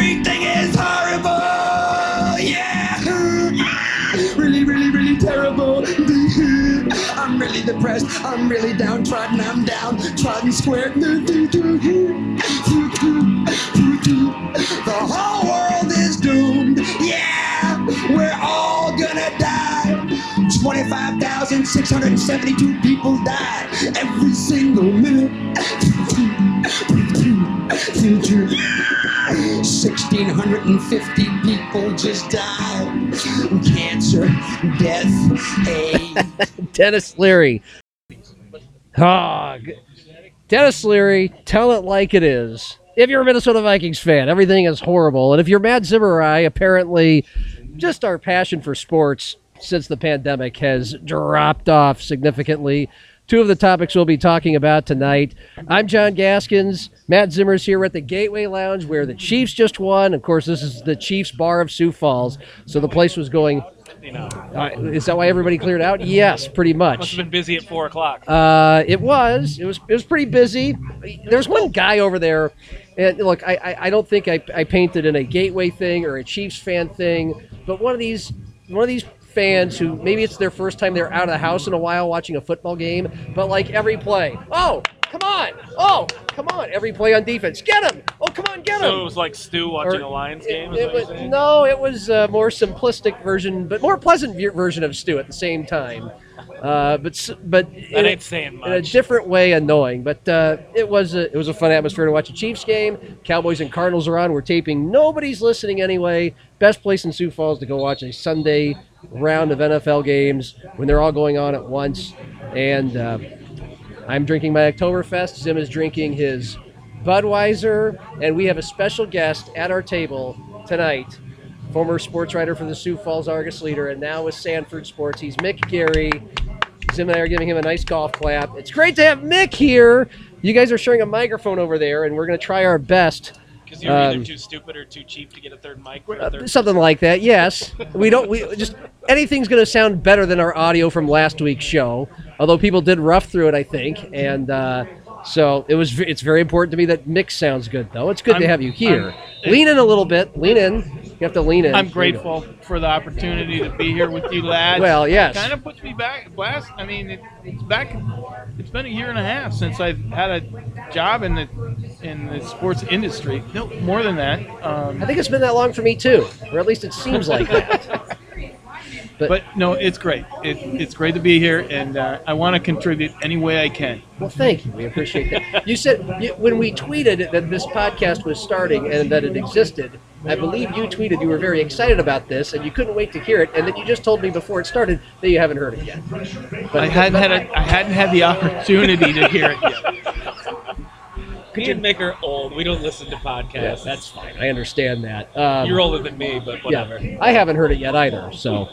Everything is horrible. Yeah. Really, really, really terrible. I'm really depressed. I'm really downtrodden. I'm downtrodden square. The whole world is doomed. Yeah. We're all gonna die. 25,672 people die every single minute. 1,650 people just died. Cancer, death, AIDS. Denis Leary. Ah, Denis Leary, tell it like it is. If you're a Minnesota Vikings fan, everything is horrible. And if you're Matt Zimmer I, apparently just our passion for sports since the pandemic has dropped off significantly. Two of the topics we'll be talking about tonight. I'm John Gaskins. Matt Zimmer's here at the Gateway Lounge where the Chiefs just won. Of course, this is the Chiefs bar of Sioux Falls. So the place was going. Uh, is that why everybody cleared out? Yes, pretty much. Must have been busy at four o'clock. Uh, it was. It was. It was pretty busy. There's one guy over there, and look, I, I, I don't think I, I painted in a Gateway thing or a Chiefs fan thing, but one of these one of these fans who maybe it's their first time they're out of the house in a while watching a football game, but like every play, oh come on, oh come on, every play on defense, get him, oh come on, get him. So it was like Stu watching Or- a Lions game. Is it was- no, it was a more simplistic version, but more pleasant version of Stu at the same time. Uh, but but in a- in a different way, annoying. But uh, it was a, it was a fun atmosphere to watch a Chiefs game. Cowboys and Cardinals are on. We're taping. Nobody's listening anyway. Best place in Sioux Falls to go watch a Sunday round of NFL games when they're all going on at once. And uh, I'm drinking my Oktoberfest. Zim is drinking his Budweiser, and we have a special guest at our table tonight. Former sports writer for the Sioux Falls Argus Leader, and now with Sanford Sports. He's Mick Gary. Zim and I are giving him a nice golf clap. It's great to have Mick here. You guys are sharing a microphone over there, and we're going to try our best. Because you're either um, too stupid or too cheap to get a third mic. For a Uh, third something like that. Yes, we don't. We just anything's going to sound better than our audio from last week's show. Although people did rough through it, I think, and uh, so it was. It's very important to me that mix sounds good, though. It's good to I'm- have you here. I'm- lean in a little bit. Lean in. You have to lean in. I'm grateful for the opportunity to be here with you lads. Well, yes. Kind of puts me back. Last, I mean, it, it's back. It's been a year and a half since I've had a job in the in the sports industry. No, more than that. Um, I think it's been that long for me too, or at least it seems like that. but no, it's great. It, it's great to be here, and uh, I want to contribute any way I can. Well, thank you. We appreciate that. You said you, when we tweeted that this podcast was starting and that it existed, I believe you tweeted you were very excited about this and you couldn't wait to hear it, and then you just told me before it started that you haven't heard it yet. But I hadn't had a, I hadn't had the opportunity to hear it yet. Me and Mick are old. We don't listen to podcasts. Yeah, that's fine. I understand that. Um, You're older than me, but whatever. Yeah, I haven't heard it yet either. So,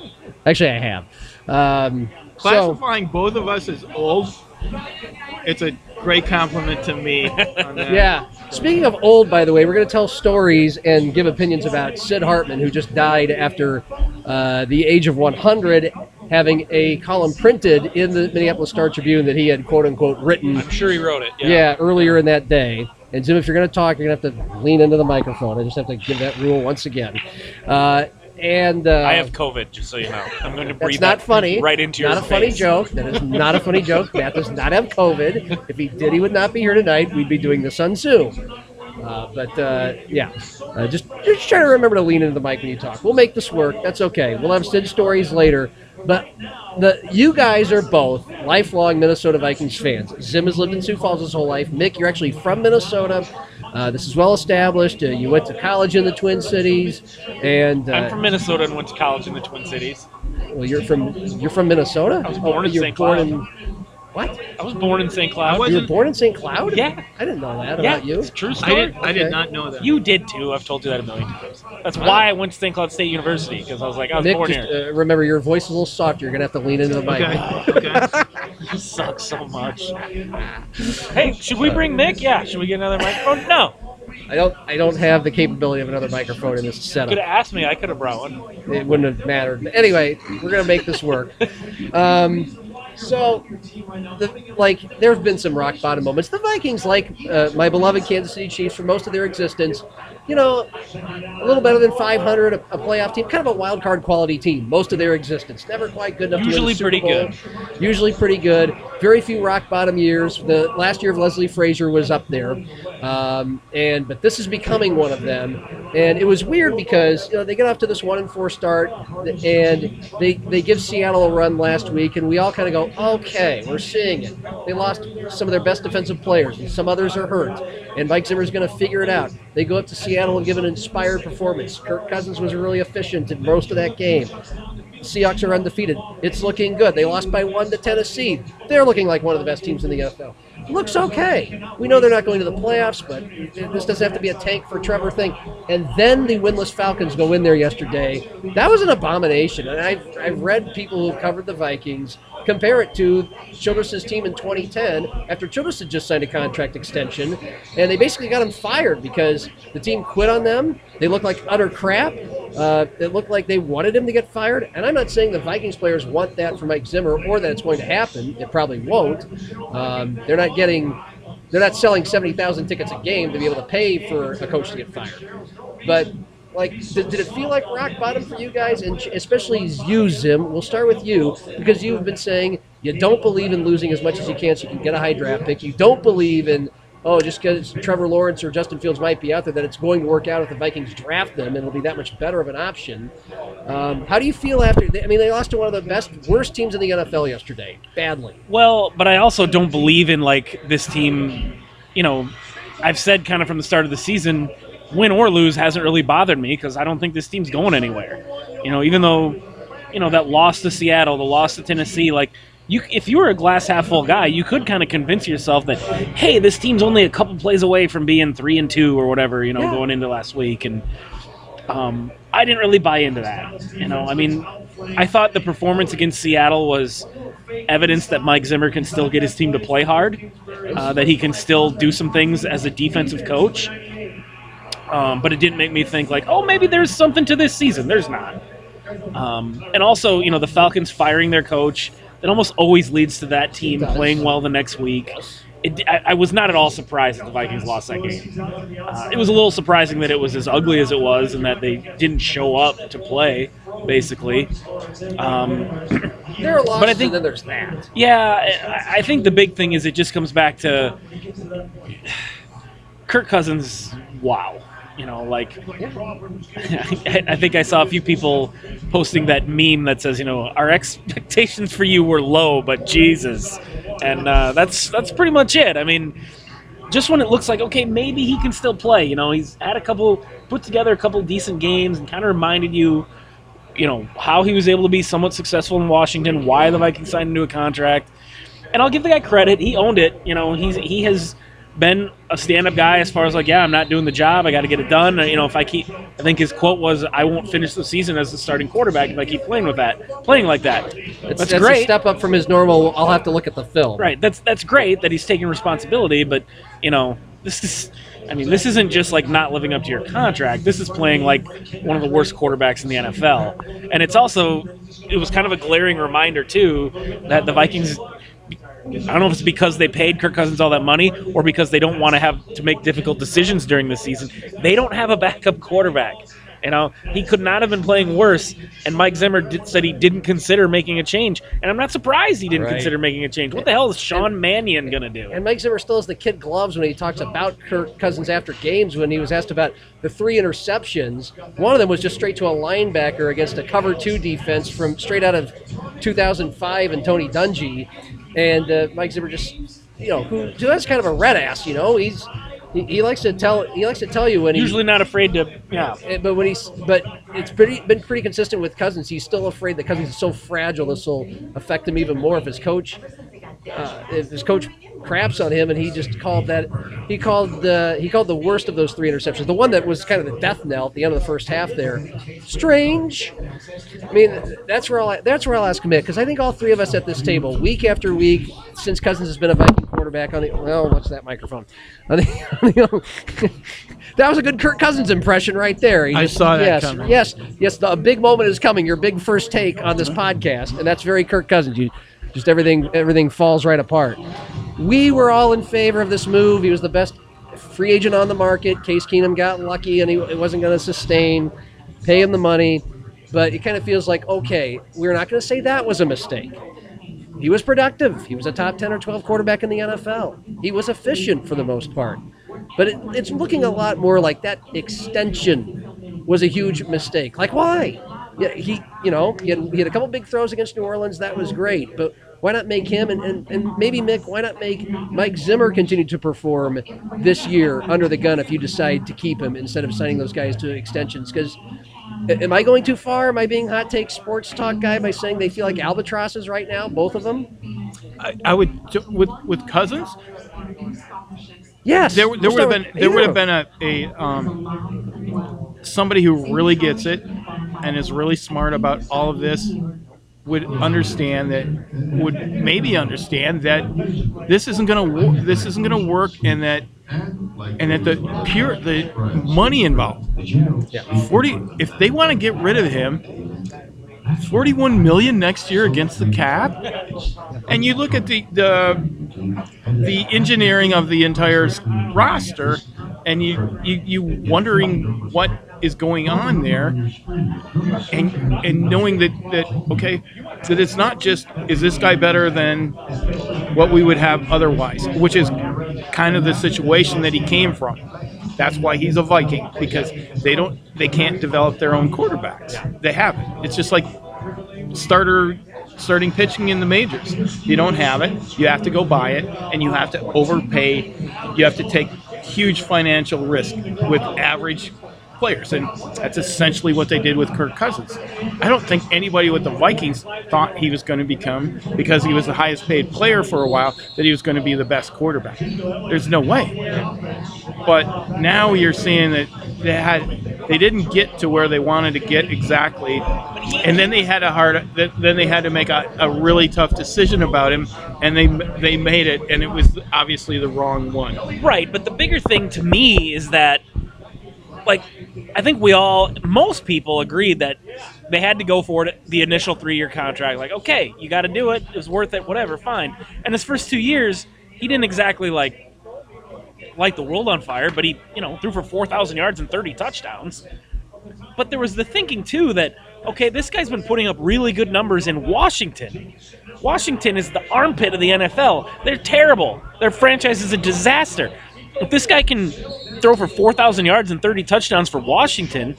actually, I have. Um, so, Classifying both of us as old, it's a great compliment to me. on. Yeah. Speaking of old, by the way, we're going to tell stories and give opinions about Sid Hartman, who just died after uh, the age of 100, having a column printed in the Minneapolis Star Tribune that he had quote unquote written. I'm sure he wrote it. Yeah, Yeah. earlier in that day. And Jim, if you're going to talk, you're going to have to lean into the microphone. I just have to give that rule once again. Uh, and uh, I have COVID, just so you know. I'm going to breathe. that's not funny. right into your Not a funny joke. That is not a funny joke. Matt does not have COVID. If he did, he would not be here tonight. We'd be doing the Sun Tzu. Uh, but uh, yeah, uh, just just try to remember to lean into the mic when you talk. We'll make this work. That's okay. We'll have Sid stories later. But the you guys are both lifelong Minnesota Vikings fans. Zim has lived in Sioux Falls his whole life. Mick, you're actually from Minnesota. Uh, this is well established. Uh, you went to college in the Twin Cities, and uh, I'm from Minnesota and went to college in the Twin Cities. well, you're from you're from Minnesota. I was born in you're St. Cloud. in What? I was born in St. Cloud. I You wasn't- were born in St. Cloud? Yeah. I didn't know that yeah, about you. it's a true I story. did. I did not know that. You did too. I've told you that a million times. That's why I went to St. Cloud State University because I was like, I was Nick, born just, here. uh, remember your voice is a little softer. You're gonna have to lean into the mic. Okay. okay. You suck so much. hey, should we bring Mick? Yeah. Should we get another microphone? No. I don't. I don't have the capability of another microphone in this setup. Could setup. have asked me. I could have brought one. It wouldn't have mattered. Anyway, we're gonna make this work. Um, so, the, like, there have been some rock bottom moments. The Vikings, like uh, my beloved Kansas City Chiefs, for most of their existence, you know, a little better than 500, a, a playoff team, kind of a wild card quality team. Most of their existence, never quite good enough. Usually pretty Bowl. Usually pretty good. Very few rock bottom years. The last year of Leslie Frazier was up there, um, and but this is becoming one of them. And it was weird because you know they get off to this one and four start, and they they give Seattle a run last week, and we all kind of go, okay, we're seeing it. They lost some of their best defensive players, and some others are hurt, and Mike Zimmer's going to figure it out. They go up to Seattle and give an inspired performance. Kirk Cousins was really efficient in most of that game. Seahawks are undefeated. It's looking good. They lost by one to Tennessee. They're looking like one of the best teams in the NFL. Looks okay. We know they're not going to the playoffs, but this doesn't have to be a tank for Trevor thing. And then the winless Falcons go in there yesterday. That was an abomination. And I've, I've read people who covered the Vikings compare it to Childress's team in 2010 after Childress had just signed a contract extension, and they basically got him fired because the team quit on them. They looked like utter crap. Uh, it looked like they wanted him to get fired, and I'm not saying the Vikings players want that for Mike Zimmer or that it's going to happen. It probably won't. Um, they're not getting, they're not selling 70,000 tickets a game to be able to pay for a coach to get fired. But like, did, did it feel like rock bottom for you guys, and especially you, Zim? We'll start with you because you've been saying you don't believe in losing as much as you can so you can get a high draft pick. You don't believe in oh, just because Trevor Lawrence or Justin Fields might be out there, that it's going to work out if the Vikings draft them, and it'll be that much better of an option. Um, how do you feel after? I mean, they lost to one of the best, worst teams in the NFL yesterday, badly. Well, but I also don't believe in like this team. You know, I've said kind of from the start of the season, win or lose hasn't really bothered me because I don't think this team's going anywhere. You know, even though, you know, that loss to Seattle, the loss to Tennessee, like you, if you were a glass half full guy, you could kind of convince yourself that, hey, this team's only a couple plays away from being three and two or whatever. You know, Yeah. going into last week, and um, I didn't really buy into that. You know, I mean, I thought the performance against Seattle was evidence that Mike Zimmer can still get his team to play hard, uh, that he can still do some things as a defensive coach. Um, but it didn't make me think like, oh, maybe there's something to this season. There's not. Um, and also, you know, the Falcons firing their coach that almost always leads to that team playing well the next week. It, I, I was not at all surprised that the Vikings lost that game. Uh, it was a little surprising that it was as ugly as it was and that they didn't show up to play, basically. Um, There are losses, But I think- and then there's that. yeah, I, I think the big thing is it just comes back to Kirk Cousins. Wow, you know, like I, think I saw a few people posting that meme that says, you know, our expectations for you were low, but Jesus, and uh, that's that's pretty much it. I mean. Just when it looks like okay, maybe he can still play. You know, he's had a couple, put together a couple decent games, and kind of reminded you, you know, how he was able to be somewhat successful in Washington, why the Vikings signed him to a contract. And I'll give the guy credit; he owned it. You know, he's he has been a stand-up guy as far as like, yeah, I'm not doing the job. I got to get it done. You know, if I keep, I think his quote was, "I won't finish the season as the starting quarterback if I keep playing with that, playing like that." It's, That's, that's a great. step up from his normal. I'll have to look at the film. Right. That's that's great that he's taking responsibility, but you know, this is I mean, this isn't just like not living up to your contract. This is playing like one of the worst quarterbacks in the NFL. And it's also it was kind of a glaring reminder too that the Vikings I don't know if it's because they paid Kirk Cousins all that money or because they don't want to have to make difficult decisions during the season. They don't have a backup quarterback. You know, he could not have been playing worse. And Mike Zimmer did, said he didn't consider making a change. And I'm not surprised he didn't Right. consider making a change. What the hell is Sean Mannion going to do? And Mike Zimmer still has the kid gloves when he talks about Kirk Cousins after games when he was asked about the three interceptions. One of them was just straight to a linebacker against a cover two defense from straight out of 2005 and Tony Dungy. And uh, Mike Zimmer just, you know, who that's kind of a red ass, you know. He's he, he likes to tell he likes to tell you when he's Usually not afraid to, yeah. Eh, But when he's, but it's pretty been pretty consistent with Cousins. He's still afraid that Cousins is so fragile. This will affect him even more if his coach uh, his coach craps on him, and he just called that. He called the he called the worst of those three interceptions. The one that was kind of the death knell at the end of the first half. There, strange. I mean, that's where I'll that's where I'll ask Mick because I think all three of us at this table, week after week, since Cousins has been a Viking quarterback on the well, what's that microphone? On the, on the- that was a good Kirk Cousins impression right there. He I saw that yes, coming. Yes, yes, the, a big moment is coming. Your big first take on this podcast, and that's very Kirk Cousins. You just everything everything falls right apart. We were all in favor of this move. He was the best free agent on the market. Case Keenum got lucky, and he it wasn't going to sustain. Pay him the money, but it kind of feels like okay, we're not going to say that was a mistake. He was productive. He was a top 10 or 12 quarterback in the NFL. He was efficient for the most part. But it, it's looking a lot more like that extension was a huge mistake. Like, why? Yeah, he, you know, he had, he had a couple big throws against New Orleans. That was great. But why not make him and, and, and maybe Mick, why not make Mike Zimmer continue to perform this year under the gun if you decide to keep him instead of signing those guys to extensions? Because Am I going too far? Am I being hot take sports talk guy by saying they feel like albatrosses right now, both of them? I, I would with with Cousins. Yes. There, there would have been there would have been a, a um, somebody who really gets it and is really smart about all of this would understand that would maybe understand that this isn't gonna wo- this isn't gonna work and that and that the pure the money involved Yeah. 40 if they want to get rid of him 41 million next year against the cap and you look at the the the engineering of the entire roster and you, you you wondering what is going on there and and knowing that that okay that it's not just is this guy better than what we would have otherwise which is kind of the situation that he came from that's why he's a Viking because they don't they can't develop their own quarterbacks they haven't it's just like starter starting pitching in the majors. You don't have it. You have to go buy it, and you have to overpay. You have to take huge financial risk with average players, and that's essentially what they did with Kirk Cousins. I don't think anybody with the Vikings thought he was going to become because he was the highest paid player for a while that he was going to be the best quarterback. There's no way. But now you're seeing that they had they didn't get to where they wanted to get exactly, and then they had a hard then they had to make a, a really tough decision about him, and they they made it, and it was obviously the wrong one. Right, but the bigger thing to me is that, like, I think we all, most people agreed that they had to go for it, the initial three year contract. Like, okay, you got to do it. It was worth it, whatever, fine. And his first two years, he didn't exactly, like, light the world on fire, but he, you know, threw for 4,000 yards and 30 touchdowns. But there was the thinking, too, that, okay, this guy's been putting up really good numbers in Washington. Washington is the armpit of the NFL. They're terrible. Their franchise is a disaster. If this guy can throw for 4,000 yards and 30 touchdowns for Washington,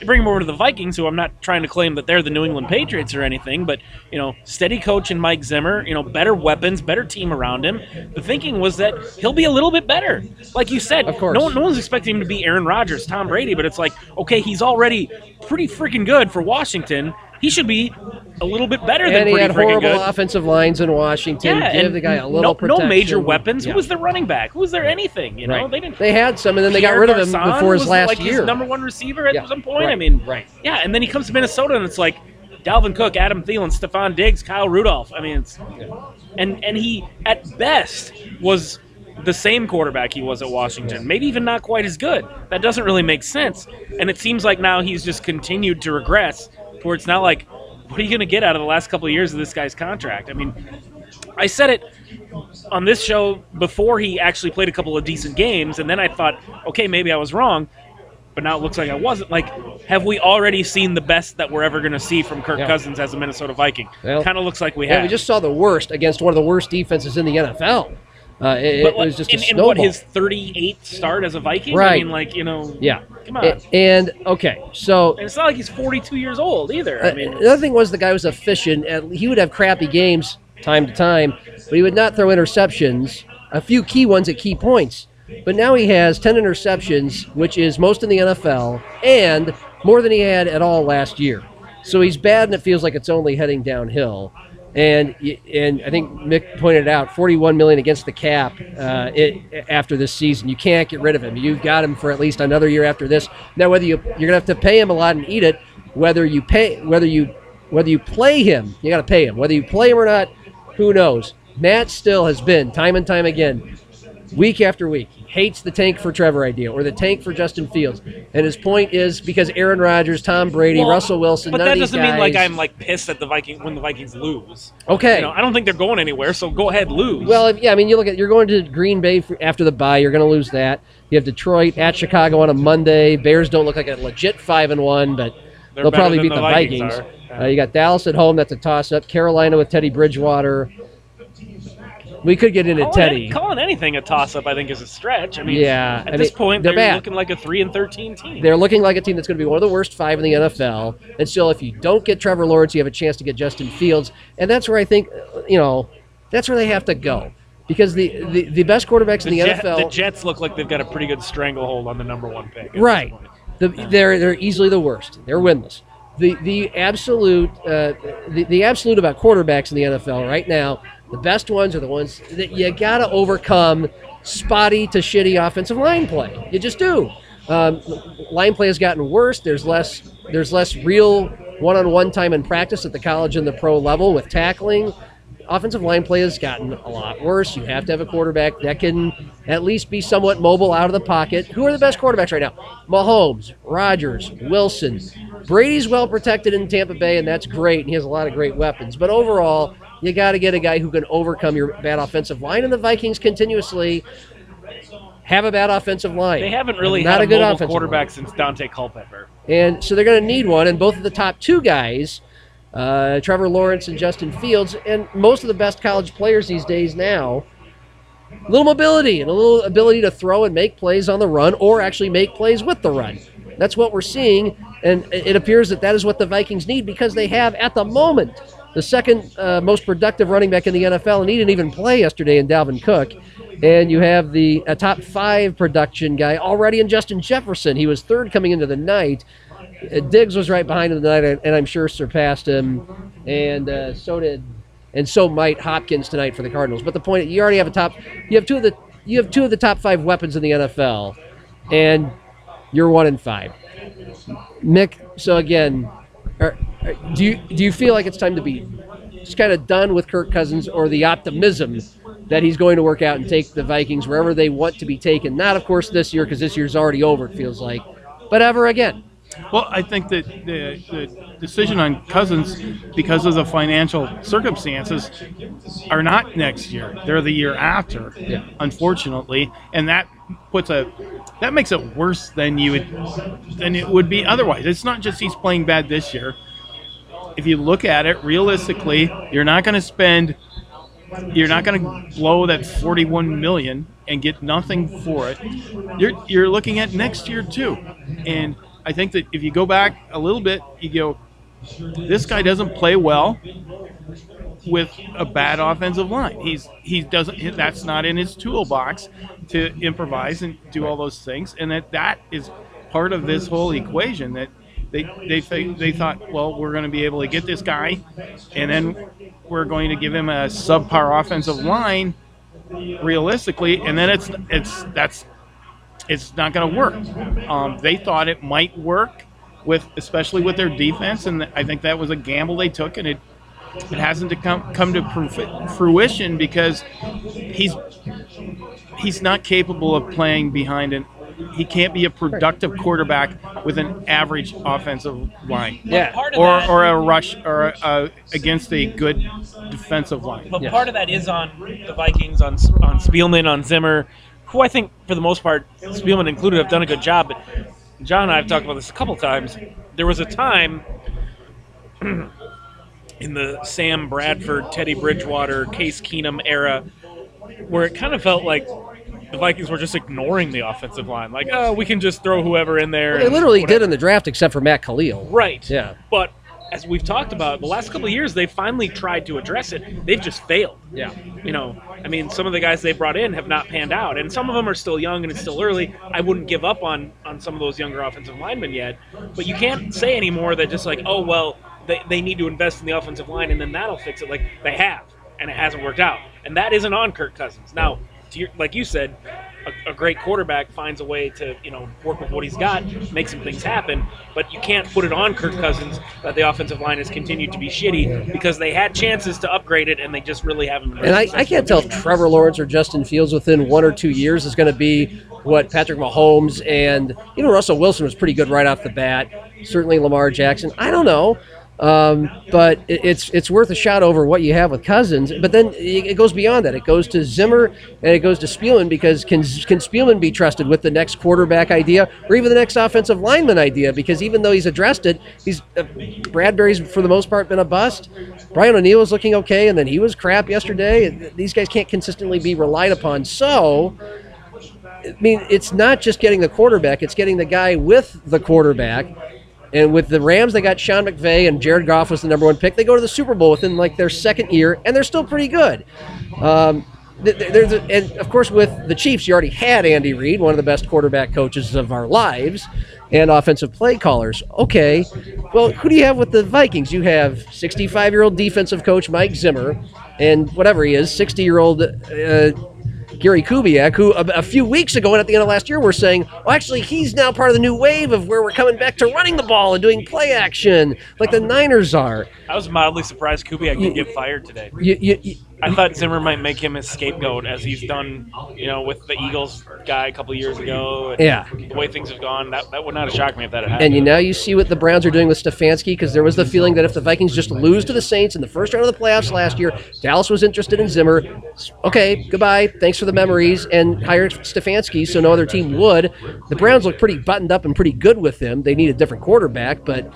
you bring him over to the Vikings, who I'm not trying to claim that they're the New England Patriots or anything, but you know, steady coach and Mike Zimmer, you know, better weapons, better team around him. The thinking was that he'll be a little bit better, like you said. Of course. no, no one's expecting him to be Aaron Rodgers, Tom Brady, but it's like, okay, he's already pretty freaking good for Washington. He should be a little bit better than he had horrible good. offensive lines in Washington. Yeah, Give and the guy a no, little protection. no major weapons. Yeah. Who was their running back? Who was there anything? You know, Right. they didn't. They had some, and then they got rid of him Garçon before his was, last like year. His number one receiver at Yeah, some point. I mean, right. Yeah, and then he comes to Minnesota, and it's like Dalvin Cook, Adam Thielen, Stefon Diggs, Kyle Rudolph. I mean, it's and and he at best was the same quarterback he was at Washington. Maybe even not quite as good. That doesn't really make sense. And it seems like now he's just continued to regress, where it's not like, what are you going to get out of the last couple of years of this guy's contract? I mean, I said it on this show before he actually played a couple of decent games, and then I thought, okay, maybe I was wrong. But now it looks like I wasn't. Like, have we already seen the best that we're ever going to see from Kirk Yeah. Cousins as a Minnesota Viking? Well, kind of looks like we Yeah, have. we just saw the worst against one of the worst defenses in the NFL. Uh, it, but it was just a in, in what his 38th start as a Viking? I mean, like you know, yeah. Come on. And okay, so and it's not like he's 42 years old either. I Uh, the other thing was the guy was efficient. At- He would have crappy games time to time, but he would not throw interceptions. A few key ones at key points. But now he has 10 interceptions, which is most in the NFL, and more than he had at all last year. So he's bad, and it feels like it's only heading downhill. And and I think Mick pointed out 41 million against the cap uh, it, after this season. You can't get rid of him. You've got him for at least another year after this. Now whether you you're gonna have to pay him a lot and eat it, whether you pay whether you whether you play him, you got to pay him. Whether you play him or not, who knows? Matt still has been time and time again, week after week, he hates the tank for Trevor idea or the tank for Justin Fields. And his point is because Aaron Rodgers, Tom Brady, Well, Russell Wilson, But that doesn't mean like I'm like pissed at the Viking when the Vikings lose. Okay. You know, I don't think they're going anywhere. So go ahead, lose. Well, if, yeah, I mean, you look at you're going to Green Bay for, after the bye. You're going to lose that. You have Detroit at Chicago on a Monday. Bears don't look like a legit five and one, but They're they'll probably beat the the Vikings Vikings. Uh, you got Dallas at home. That's a toss up. Carolina with Teddy Bridgewater. We could get into calling, Teddy. calling anything a toss up, I think, is a stretch. I mean, Yeah, At I this mean, point, they're they're, looking like a three and thirteen team. They're looking like a team that's going to be one of the worst five in the NFL. And still, if you don't get Trevor Lawrence, you have a chance to get Justin Fields. And that's where I think, uh, you know, that's where they have to go. Because the, the, the best quarterbacks in the Jet- NFL. the Jets look like they've got a pretty good stranglehold on the number one pick. Right. The, they're they're easily the worst. They're winless. The the absolute uh, the, the absolute about quarterbacks in the NFL right now. The best ones are the ones that you got to overcome spotty to shitty offensive line play. You just do. Um, line play has gotten worse. There's less there's less real one-on-one time in practice at the college and the pro level with tackling offensive line play has gotten a lot worse. You have to have a quarterback that can at least be somewhat mobile out of the pocket. Who are the best quarterbacks right now? Mahomes, Rodgers, Wilson. Brady's well protected in Tampa Bay, and that's great. And he has a lot of great weapons. But overall, you got to get a guy who can overcome your bad offensive line. And the Vikings continuously have a bad offensive line. They haven't really not had a a good mobile offensive quarterback line. since Daunte Culpepper. And so they're going to need one. And both of the top two guys, uh, Trevor Lawrence and Justin Fields, and most of the best college players these days now, a little mobility and a little ability to throw and make plays on the run or actually make plays with the run. That's what we're seeing. And it appears that that is what the Vikings need because they have, at the moment, the second uh, most productive running back in the NFL, and he didn't even play yesterday in Dalvin Cook. And you have the a top five production guy already in Justin Jefferson. He was third coming into the night. Uh, Diggs was right behind him tonight, and I'm sure surpassed him. And uh, so did, and so might Hopkins tonight for the Cardinals. But the point, you already have a top. You have two of the you have two of the top five weapons in the NFL, and you're one in five. Mick, so again, are- do you do you feel like it's time to be just kind of done with Kirk Cousins, or the optimism that he's going to work out and take the Vikings wherever they want to be taken? Not, of course, this year because this year's already over. It feels like, but ever again. Well, I think that the, the decision on Cousins, because of the financial circumstances, are not next year. They're the year after, Yeah. unfortunately, and that puts a that makes it worse than you would than it would be otherwise. It's not just he's playing bad this year. If you look at it realistically, you're not going to spend you're not going to blow that 41 million and get nothing for it. You're you're looking at next year too. And I think that if you go back a little bit, you go this guy doesn't play well with a bad offensive line. He's he doesn't that's not in his toolbox to improvise and do all those things and that that is part of this whole equation that they they they thought well we're going to be able to get this guy and then we're going to give him a subpar offensive line realistically and then it's it's that's it's not going to work. Um, they thought it might work with, especially with their defense, and I think that was a gamble they took, and it it hasn't to come come to fruition because he's he's not capable of playing behind an. He can't be a productive quarterback with an average offensive line, Yeah. Or or a rush or a, against a good defensive line. but Yes. part of that is on the Vikings, on on Spielman, on Zimmer, who I think for the most part, Spielman included, have done a good job. But John and I have talked about this a couple times. There was a time in the Sam Bradford, Teddy Bridgewater, Case Keenum era where it kind of felt like the Vikings were just ignoring the offensive line. Like, oh, we can just throw whoever in there. They literally whatever. did in the draft, except for Matt Kalil. Right. Yeah. But as we've talked about, the last couple of years, they finally tried to address it. They've just failed. Yeah. You know, I mean, some of the guys they brought in have not panned out, and some of them are still young and it's still early. I wouldn't give up on on some of those younger offensive linemen yet, but you can't say anymore that just like, oh well, they, they need to invest in the offensive line, and then that'll fix it. Like they have, and it hasn't worked out, and that isn't on Kirk Cousins. Now, your, like you said, a, a great quarterback finds a way to you know work with what he's got, make some things happen, but you can't put it on Kirk Cousins that the offensive line has continued to be shitty because they had chances to upgrade it, and they just really haven't. Been And I, I can't tell if. Trevor Lawrence or Justin Fields within one or two years is going to be what Patrick Mahomes and even Russell Wilson was pretty good right off the bat. Certainly Lamar Jackson. I don't know. Um, but it- it's it's worth a shot over what you have with Cousins. But then it it goes beyond that. It goes to Zimmer and it goes to Spielman because can can Spielman be trusted with the next quarterback idea or even the next offensive lineman idea? Because even though he's addressed it, he's uh, Bradbury's for the most part been a bust. Brian O'Neill is looking okay, and then he was crap yesterday. These guys can't consistently be relied upon. So. I mean, it's not just getting the quarterback; it's getting the guy with the quarterback. And with the Rams, they got Sean McVay and Jared Goff was the number one pick. They go to the Super Bowl within like their second year, and they're still pretty good. Um, th- th- there's a, and of course, with the Chiefs, you already had Andy Reid, one of the best quarterback coaches of our lives, and offensive play callers. Okay, well, who do you have with the Vikings? You have 65 year old defensive coach Mike Zimmer, and whatever he is, 60 year old. Uh, Gary Kubiak, who a, a few weeks ago and at the end of last year were saying, well, actually, he's now part of the new wave of where we're coming back to running the ball and doing play action like the Niners are. I was mildly surprised Kubiak didn't get fired today. You, you, you, I thought Zimmer might make him his scapegoat, as he's done, you know, with the Eagles guy a couple years ago. And Yeah. The way things have gone, that, that would not have shocked me if that had happened. and you now you see what the Browns are doing with Stefanski because there was the feeling that if the Vikings just lose to the Saints in the first round of the playoffs last year, Dallas was interested in Zimmer. Okay, goodbye. Thanks for the memories and hired Stefanski so no other team would. The Browns look pretty buttoned up and pretty good with him. They need a different quarterback, but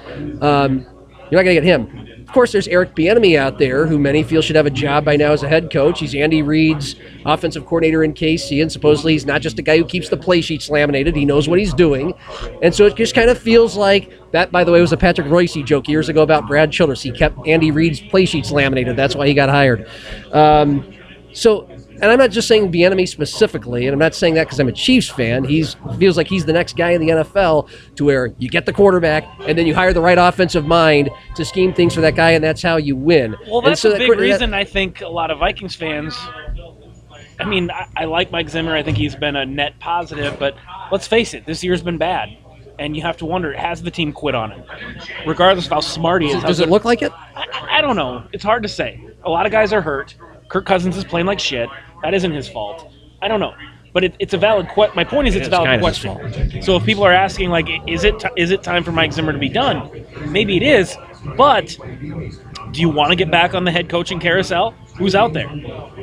um, you're not going to get him. Of course, there's Eric Bieniemy out there, who many feel should have a job by now as a head coach. He's Andy Reid's offensive coordinator in KC, and supposedly he's not just a guy who keeps the play sheets laminated. He knows what he's doing, and so it just kind of feels like that. By the way, was a Patrick Reusse joke years ago about Brad Childress. He kept Andy Reid's play sheets laminated. That's why he got hired. Um, so, and I'm not just saying Bieniemy specifically, and I'm not saying that because I'm a Chiefs fan. He's feels like he's the next guy in the NFL to where you get the quarterback and then you hire the right offensive mind to scheme things for that guy, and that's how you win. Well, And that's so a big that- reason I think a lot of Vikings fans. I mean, I, I like Mike Zimmer. I think he's been a net positive, but let's face it, this year's been bad. And you have to wonder, has the team quit on him? Regardless of how smart he is. Does it look like it? I, I don't know. It's hard to say. A lot of guys are hurt. Kirk Cousins is playing like shit. That isn't his fault. I don't know. But it, it's a valid question. My point is, it's a valid kind of question. So if people are asking, like, is it t- is it time for Mike Zimmer to be done? Maybe it is. But do you want to get back on the head coaching carousel? Who's out there?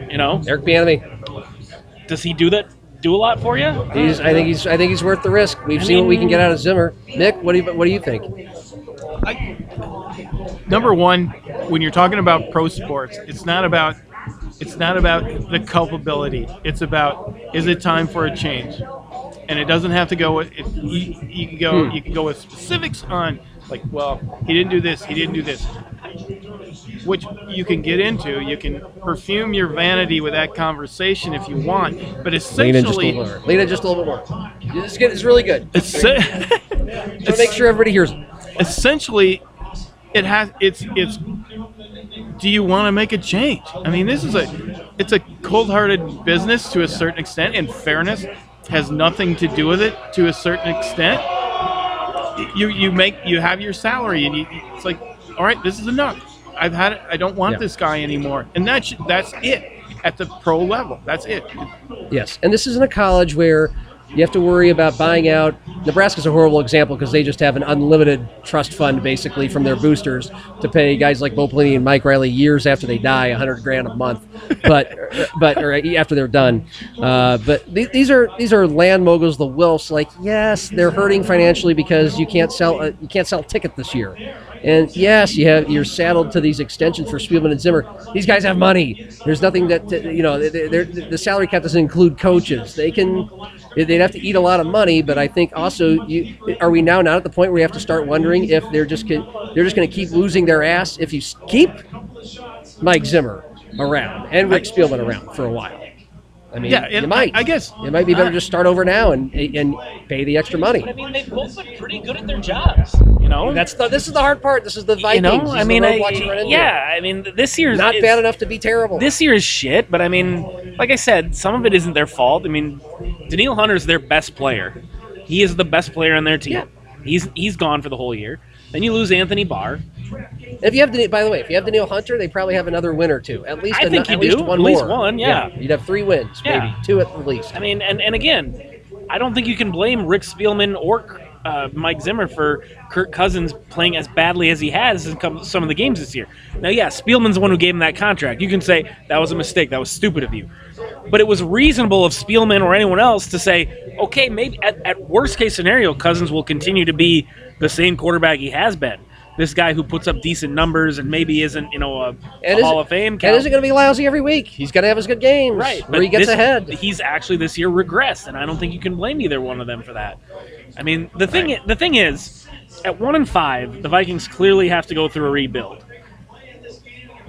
You know, Eric Bieniemy. does he do that? Do a lot for you? He's, I think he's. I think he's worth the risk. We've seen what we can get out of Zimmer. Nick, what do you what do you think? number one, when you're talking about pro sports, it's not about it's not about the culpability. It's about is it time for a change? And it doesn't have to go with it, you, you can go hmm. you can go with specifics on like, well, he didn't do this, he didn't do this. Which you can get into. You can perfume your vanity with that conversation if you want. But Lean in just a essentially, little more. Lean in just a little bit more. This is good. It's really good. essen- So make sure everybody hears. it. essentially it has it's it's do you want to make a change? I mean this is a it's a cold-hearted business to a certain extent and fairness has nothing to do with it to a certain extent. You you make you have your salary and you, it's like all right this is enough. I've had it i don't want Yeah. this guy anymore. And that's that's it at the pro level that's it. Yes, and this isn't a college where you have to worry about buying out. Nebraska's a horrible example because they just have an unlimited trust fund basically from their boosters to pay guys like Bo Pelini and Mike Riley years after they die, a hundred grand a month, but but or after they're done. Uh, but th- these are these are land moguls, the Wilfs. Like yes, they're hurting financially because you can't sell a, you can't sell a ticket this year. And yes, you have you're saddled to these extensions for Spielman and Zimmer. These guys have money. There's nothing that you know. The salary cap doesn't include coaches. They can they'd have to eat a lot of money. But I think also, you are we now not at the point where you have to start wondering if they're just they're just going to keep losing their ass if you keep Mike Zimmer around and Rick Spielman around for a while. I mean, Yeah, you might. I- I guess- it might be better I- to start over now and and pay the extra money. But I mean, they've both been pretty good at their jobs. You know, That's the, this is the hard part. This is the Vikings. you Vikings. know. I mean, I, roadblocks you run into. yeah. I mean, this year's not bad enough to be terrible. This year is shit, but I mean, like I said, some of it isn't their fault. I mean, Danielle Hunter's their best player. He is the best player on their team. Yeah. He's he's gone for the whole year. Then you lose Anthony Barr. If you have, Danielle- by the way, if you have Danielle Hunter, they probably have another win or two. At least, I think you at least do. one At least more. one, yeah. You'd have three wins, Yeah. maybe two at the least. I mean, and, and again, I don't think you can blame Rick Spielman or uh, Mike Zimmer for Kirk Cousins playing as badly as he has in some of the games this year. Now, yeah, Spielman's the one who gave him that contract. You can say that was a mistake, that was stupid of you. But it was reasonable of Spielman or anyone else to say, okay, maybe at, at worst case scenario, Cousins will continue to be the same quarterback he has been. This guy who puts up decent numbers and maybe isn't, you know, a, a Hall of Fame. And isn't going to be lousy every week. He's going to have his good games, Right, where he gets this- ahead. He's actually this year regressed, and I don't think you can blame either one of them for that. I mean, the thing i- the thing is, at one and five, the Vikings clearly have to go through a rebuild.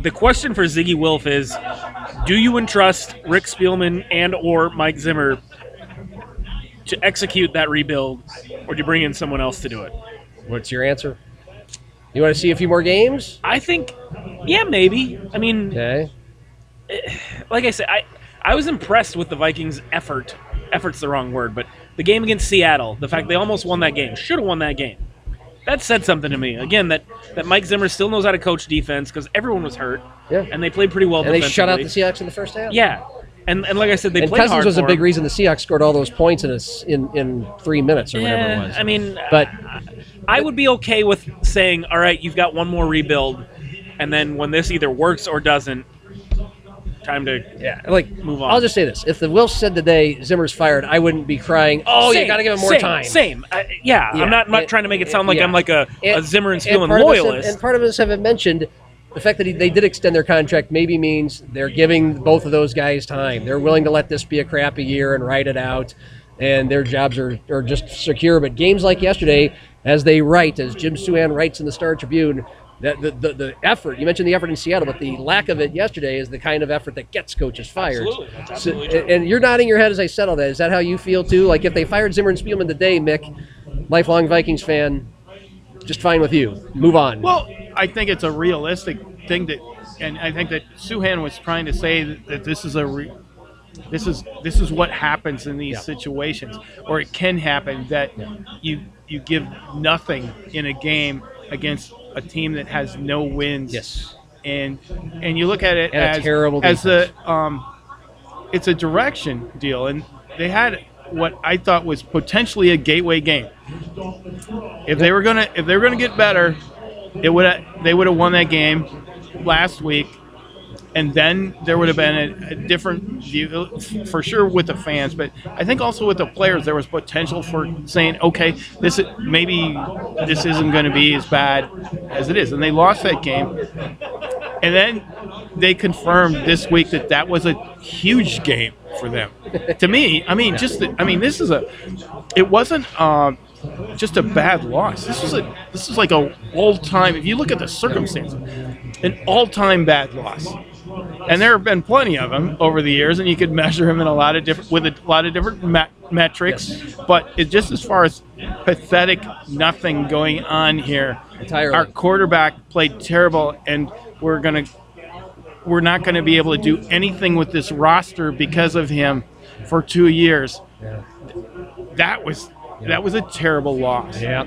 The question for Zygi Wilf is: Do you entrust Rick Spielman and or Mike Zimmer to execute that rebuild, or do you bring in someone else to do it? What's your answer? You want to see a few more games? I think, yeah, maybe. I mean, Okay. Eh, like I said, I I was impressed with the Vikings' effort. Effort's the wrong word, but the game against Seattle, the fact they almost won that game, should have won that game. That said something to me. Again, that, that Mike Zimmer still knows how to coach defense because everyone was hurt, Yeah. and they played pretty well. And they shut out defensively. the Seahawks in the first half. Yeah, and and like I said, they and played Cousins hard was a for big reason the Seahawks scored all those points in a s in, in three minutes or whatever it Yeah, was. I mean, But- I would be okay with saying, all right, you've got one more rebuild, and then when this either works or doesn't, time to yeah, like move on. I'll just say this: if the Wilf said today Zimmer's fired, I wouldn't be crying. Oh, you got to give him more same, time. Same. I, yeah, Yeah, I'm not, I'm not and- trying to make it sound like yeah. I'm like a, a Zimmer and Spielman us have- loyalist. and part of us haven't mentioned the fact that he, they did extend their contract maybe means they're giving both of those guys time. They're willing to let this be a crappy year and ride it out, and their jobs are, are just secure. But games like yesterday, as they write, as Jim Souhan writes in the Star Tribune, the, the, the effort, you mentioned the effort in Seattle, but the lack of it yesterday is the kind of effort that gets coaches fired. Absolutely. That's So- absolutely and, and you're nodding your head as I said all that. Is that how you feel too? Like if they fired Zimmer and Spielman today, Mick, lifelong Vikings fan, just fine with you. Move on. Well, I think it's a realistic thing that, and I think that Souhan was trying to say that, that this is a, re, this is this is what happens in these Yeah. situations, or it can happen that you you give nothing in a game against a team that has no wins. yes. and and you look at it And a as terrible as defense. a um, it's a direction deal, and they had what I thought was potentially a gateway game. If they were gonna if they were gonna get better, it would they would have won that game last week, and then there would have been a, a different view for sure with the fans, but I think also with the players there was potential for saying, okay, this is, maybe this isn't going to be as bad as it is, and they lost that game, and then they confirmed this week that that was a huge game for them. to me, I mean, just the, I mean, this is a it wasn't. Um, just a bad loss. This was a this is like a all time. If you look at the circumstances, an all time bad loss. And there have been plenty of them over the years, and you could measure them in a lot of different with a lot of different me- metrics. But it just as far as pathetic, nothing going on here. Entirely. Our quarterback played terrible, and we're gonna we're not going to be able to do anything with this roster because of him for two years. That was that was a terrible loss. Yeah.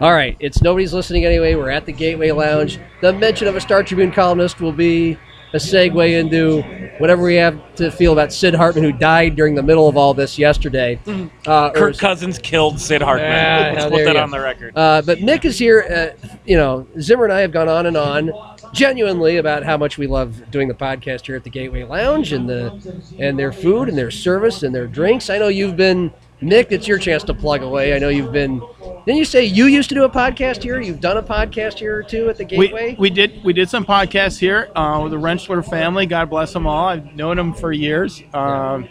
All right. It's nobody's listening anyway. We're at the Gateway Lounge. The mention of a Star Tribune columnist will be a segue into whatever we have to feel about Sid Hartman, who died during the middle of all this yesterday. Uh, or- Kirk Cousins killed Sid Hartman. Ah, Let's put that you. on the record. Uh, but Mick is here. Uh, you know, Zimmer and I have gone on and on, genuinely about how much we love doing the podcast here at the Gateway Lounge and the and their food and their service and their drinks. I know you've been Nick. It's your chance to plug away. I know you've been. Didn't you say you used to do a podcast here? You've done a podcast here or two at the Gateway. We, we did we did some podcasts here uh, with the Rensselaer family. God bless them all. I've known them for years. Um,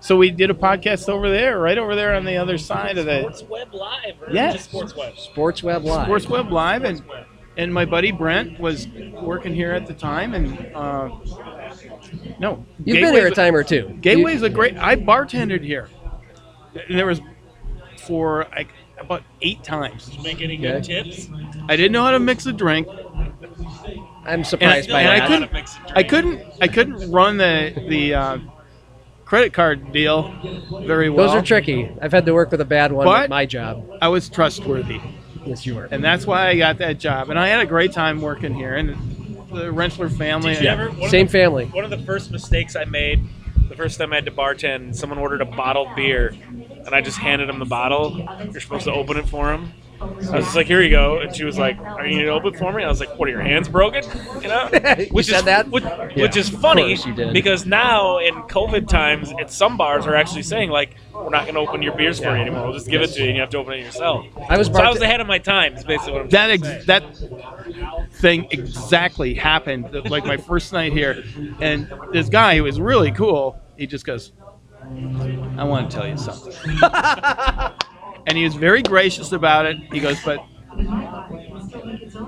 so we did a podcast over there, right over there on the other side of the Sports Web Live or Yes. just Sports Web? Sports Web Live. Sports Web Live, and and my buddy Brent was working here at the time, and uh, No, You've been here a time or two. Gateway's a great. I bartended here. And there was for like about eight times. Make any good tips? I didn't know how to mix a drink, I'm and, I, surprised by and I that. couldn't. I couldn't. I couldn't run the the uh, credit card deal very well. Those are tricky. I've had to work with a bad one But- at my job. I was trustworthy, Yes, you were. and that's why I got that job. And I had a great time working here. And the Rentschler family. Did you ever? One Same the, family. One of the first mistakes I made, the first time I had to bartend, someone ordered a bottled beer, and I just handed him the bottle. You're supposed to open it for him. I was just like, "Here you go," and she was like, "Are you gonna open it for me?" I was like, "What are your hands broken?" You know, You which said is that? which, Yeah, which is of funny course you did. because now in COVID times, at some bars are actually saying like, "We're not gonna open your beers for you anymore. We'll just give it to you, and you have to open it yourself." I was So I bart- was ahead of my time. Is basically what I'm that trying to ex- say. that thing exactly happened like my first night here and this guy who was really cool he just goes i want to tell you something. And he was very gracious about it. He goes but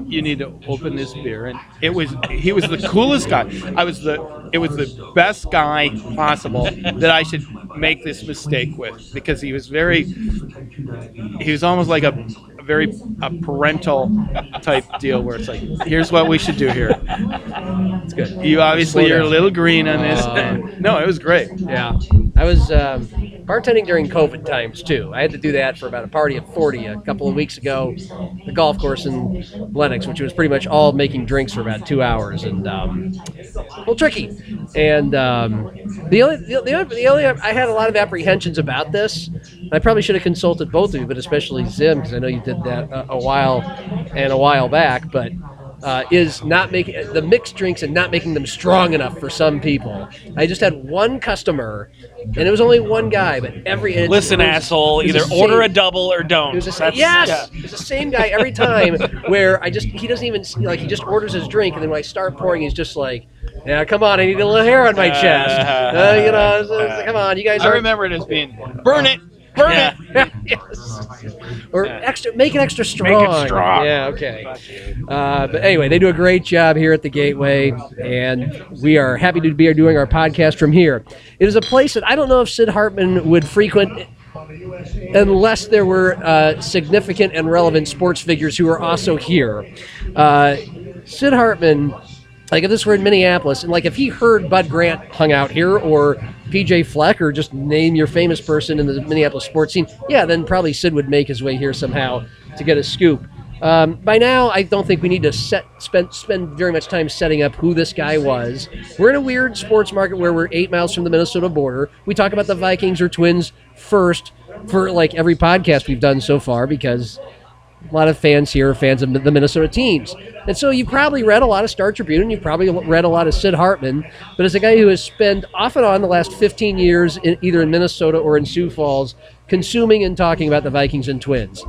you need to open this beer. And it was he was the coolest guy. I was the it was the best guy possible that i should make this mistake with because he was very he was almost like a, very a parental type deal where it's like here's what we should do here It's good. you obviously you're a little green on this Uh, and no it was great Yeah, I was um, bartending during COVID times too. I had to do that for about a party of 40 a couple of weeks ago, the golf course in Lennox, which was pretty much all making drinks for about two hours and um, well, tricky. And um, the only the, the, only- the only I had a lot of apprehensions about this. I probably should have consulted both of you, but especially Zim because I know you did that a, a while and a while back, but. Uh, is not making the mixed drinks and not making them strong enough for some people. I just had one customer, and it was only one guy, but every and it's- Listen, it was- asshole. Either the order a double or don't. it was the same, That's- yes, yeah. it's the same guy every time. where I just he doesn't even like he just orders his drink, and then when I start pouring, he's just like, "Yeah, come on, I need a little hair on my chest." Uh, you know, it's- it's- come on, you guys i remember it as being burn it burn Yeah. it yes. Or extra, make it extra strong. strong. Yeah, okay. Uh, but anyway, they do a great job here at the Gateway, and we are happy to be doing our podcast from here. It is a place that I don't know if Sid Hartman would frequent unless there were uh, significant and relevant sports figures who are also here. Uh, Sid Hartman, like if this were in Minneapolis, and like if he heard Bud Grant hung out here or PJ Fleck or just name your famous person in the Minneapolis sports scene, yeah, then probably Sid would make his way here somehow to get a scoop. Um, by now, I don't think we need to set spend spend very much time setting up who this guy was. We're in a weird sports market where we're eight miles from the Minnesota border. We talk about the Vikings or Twins first for like every podcast we've done so far because a lot of fans here are fans of the Minnesota teams. And so you've probably read a lot of Star Tribune and you've probably read a lot of Sid Hartman, but as a guy who has spent off and on the last 15 years in either in Minnesota or in Sioux Falls consuming and talking about the Vikings and Twins.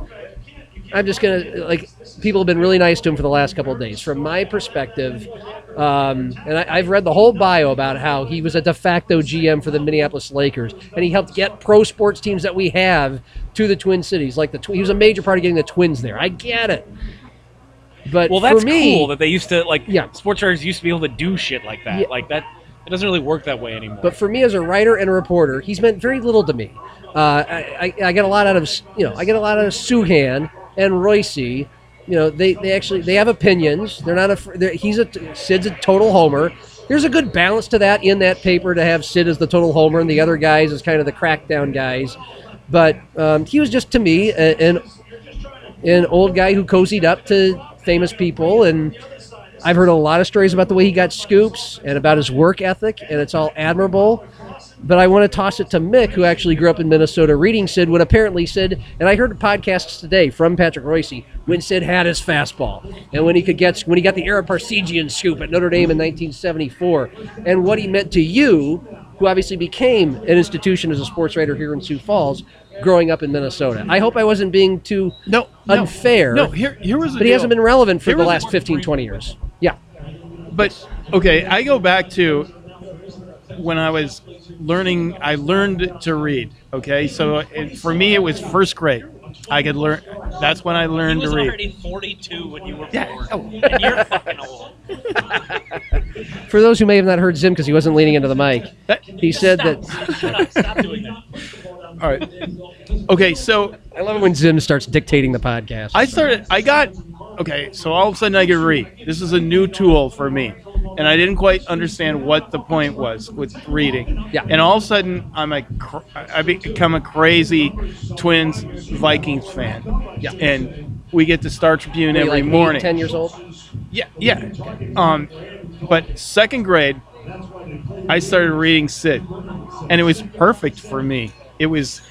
I'm just gonna like people have been really nice to him for the last couple of days. From my perspective, um, and I, I've read the whole bio about how he was a de facto GM for the Minneapolis Lakers, and he helped get pro sports teams that we have to the Twin Cities. Like the Tw- he was a major part of getting the Twins there. I get it, but Well, that's me, cool that they used to like. Yeah. Sports writers used to be able to do shit like that. Yeah. Like that. It doesn't really work that way anymore. But for me as a writer and a reporter, he's meant very little to me. Uh, I, I, I get a lot out of you know I get a lot out of Souhan and Reusse. You know they, they actually they have opinions. They're not a they're, he's a Sid's a total homer. There's a good balance to that in that paper to have Sid as the total homer and the other guys as kind of the crackdown guys. But um, he was just to me an an old guy who cozied up to famous people and I've heard a lot of stories about the way he got scoops and about his work ethic, and it's all admirable. But I want to toss it to Mick, who actually grew up in Minnesota, reading Sid, when apparently Sid, and I heard podcasts today from Patrick Reusse, when Sid had his fastball, and when he could get, when he got the Ara Parseghian scoop at Notre Dame in 1974, and what he meant to you, who obviously became an institution as a sports writer here in Sioux Falls, growing up in Minnesota. I hope I wasn't being too no, no unfair. no here here was but he deal. hasn't been relevant for Here the last 15, 20 years. Yeah. but okay i go back to when i was learning i learned to read okay so it, for me it was first grade I could learn. That's when I He learned was to read. already 42 when you were Yeah. born. Oh. And you're fucking old. For those who may have not heard Zim because he wasn't leaning into the mic, That- he said Stop. that. Shut up. Stop doing that. all right. Okay, so I love it when Zim starts dictating the podcast. I started. I got. Okay, so all of a sudden I get read. This is a new tool for me, and I didn't quite understand what the point was with reading. Yeah. And all of a sudden I'm a, I become a crazy Twins Vikings fan. Yeah. And we get the Star Tribune every like morning. ten years old. Yeah, yeah. Um, but second grade, I started reading Sid, and it was perfect for me. It was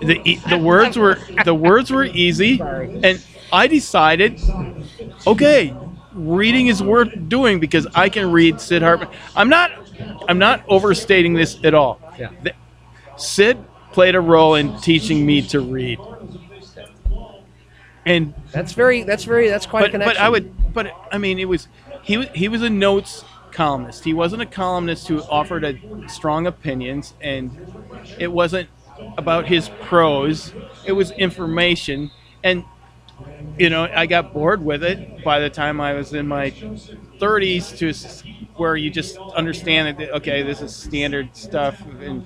the the words were the words were easy, and I decided, okay, reading is worth doing because I can read Sid Hartman. I'm not I'm not overstating this at all. Yeah. The- Sid played a role in teaching me to read. And That's very. That's very. That's quite a connection. but I would, but I mean, it was he was he was a notes columnist. He wasn't a columnist who offered a strong opinions, and it wasn't about his prose. It was information, and you know, I got bored with it by the time I was in my 30s to where you just understand that okay, this is standard stuff, and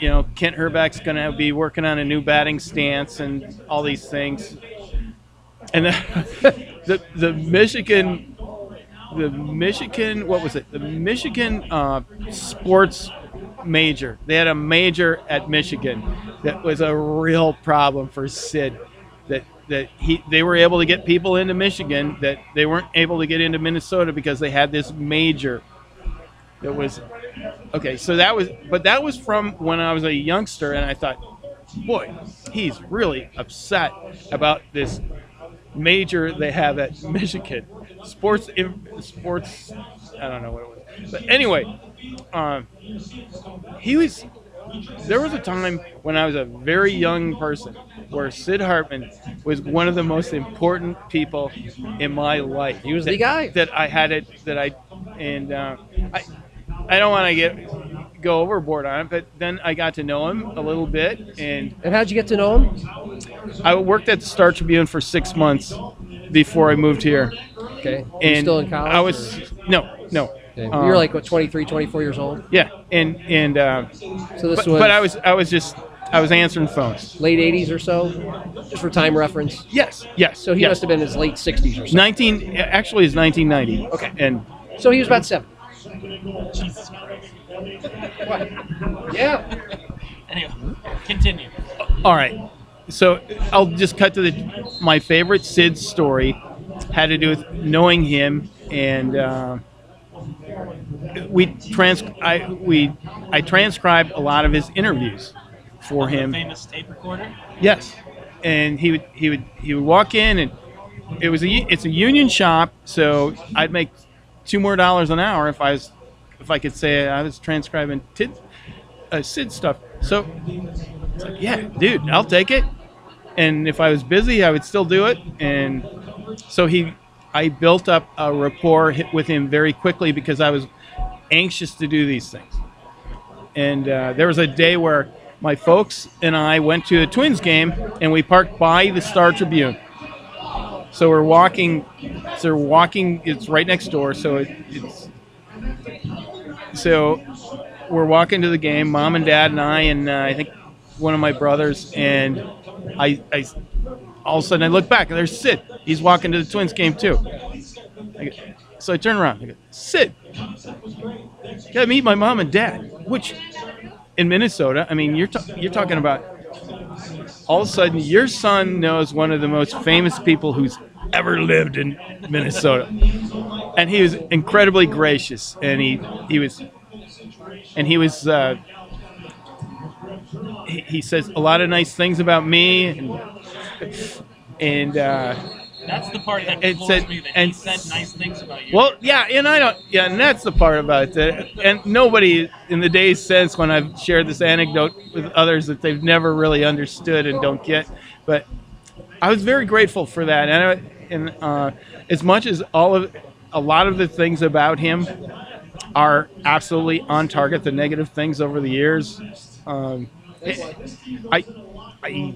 you know, Kent Hrbek's going to be working on a new batting stance and all these things. And the, the the Michigan, the Michigan, what was it? The Michigan uh, sports major. They had a major at Michigan that was a real problem for Sid. That he they were able to get people into Michigan that they weren't able to get into Minnesota because they had this major that was okay. So that was, but that was from when I was a youngster, and I thought, boy, he's really upset about this major they have at Michigan. Sports, sports. I don't know what it was, but anyway, um, he was. There was a time when I was a very young person where Sid Hartman was one of the most important people in my life. He was that, the guy. that I had it. That I and uh, I. I don't want to get go overboard on it, but then I got to know him a little bit, and and how'd you get to know him? I worked at the Star Tribune for six months before I moved here. Okay. And still in college? I was no, no. Okay. Um, You're like what, 23, 24 years old. yeah, and and uh, So this but, was, but I was I was just I was answering phones. late 80s or so, just for time reference. Yes, yes. So he yes. must have been in his late 60s or so. nineteen. Actually, it's nineteen ninety. Okay. and So he was about seven. Jesus Christ. Yeah. Anyway, continue. all right. So I'll just cut to the my favorite Sid story had to do with knowing him and. Uh, we trans I we I transcribed a lot of his interviews for him. Famous tape recorder. Yes, and he would he would he would walk in and it was a it's a union shop, so I'd make two more dollars an hour if I was if I could say I was transcribing tid, uh, Sid stuff. So like, yeah, dude, I'll take it. And if I was busy, I would still do it. And so he, I built up a rapport with him very quickly because I was anxious to do these things. And uh, there was a day where my folks and I went to a Twins game and we parked by the Star Tribune. So we're walking. So we're walking. It's right next door. So it, it's. So we're walking to the game. Mom and Dad and I and uh, I think one of my brothers and I. I all of a sudden I look back and there's Sid. He's walking to the Twins game too. I go- so I turn around. I go, Sid, gotta meet my mom and dad. Which in Minnesota, I mean, you're you're talking about all of a sudden your son knows one of the most famous people who's ever lived in Minnesota, and he was incredibly gracious, and he he was and he was. Uh, he, he says a lot of nice things about me, and, and uh, That's the part that It said- me that and- he said nice things about you. Well, yeah, and I don't, yeah, and that's the part about it. And nobody in the days since, when I've shared this anecdote with others, that they've never really understood and don't get. But I was very grateful for that, and, I, and uh, as much as all of, a lot of the things about him are absolutely on target. The negative things over the years, um, I, I,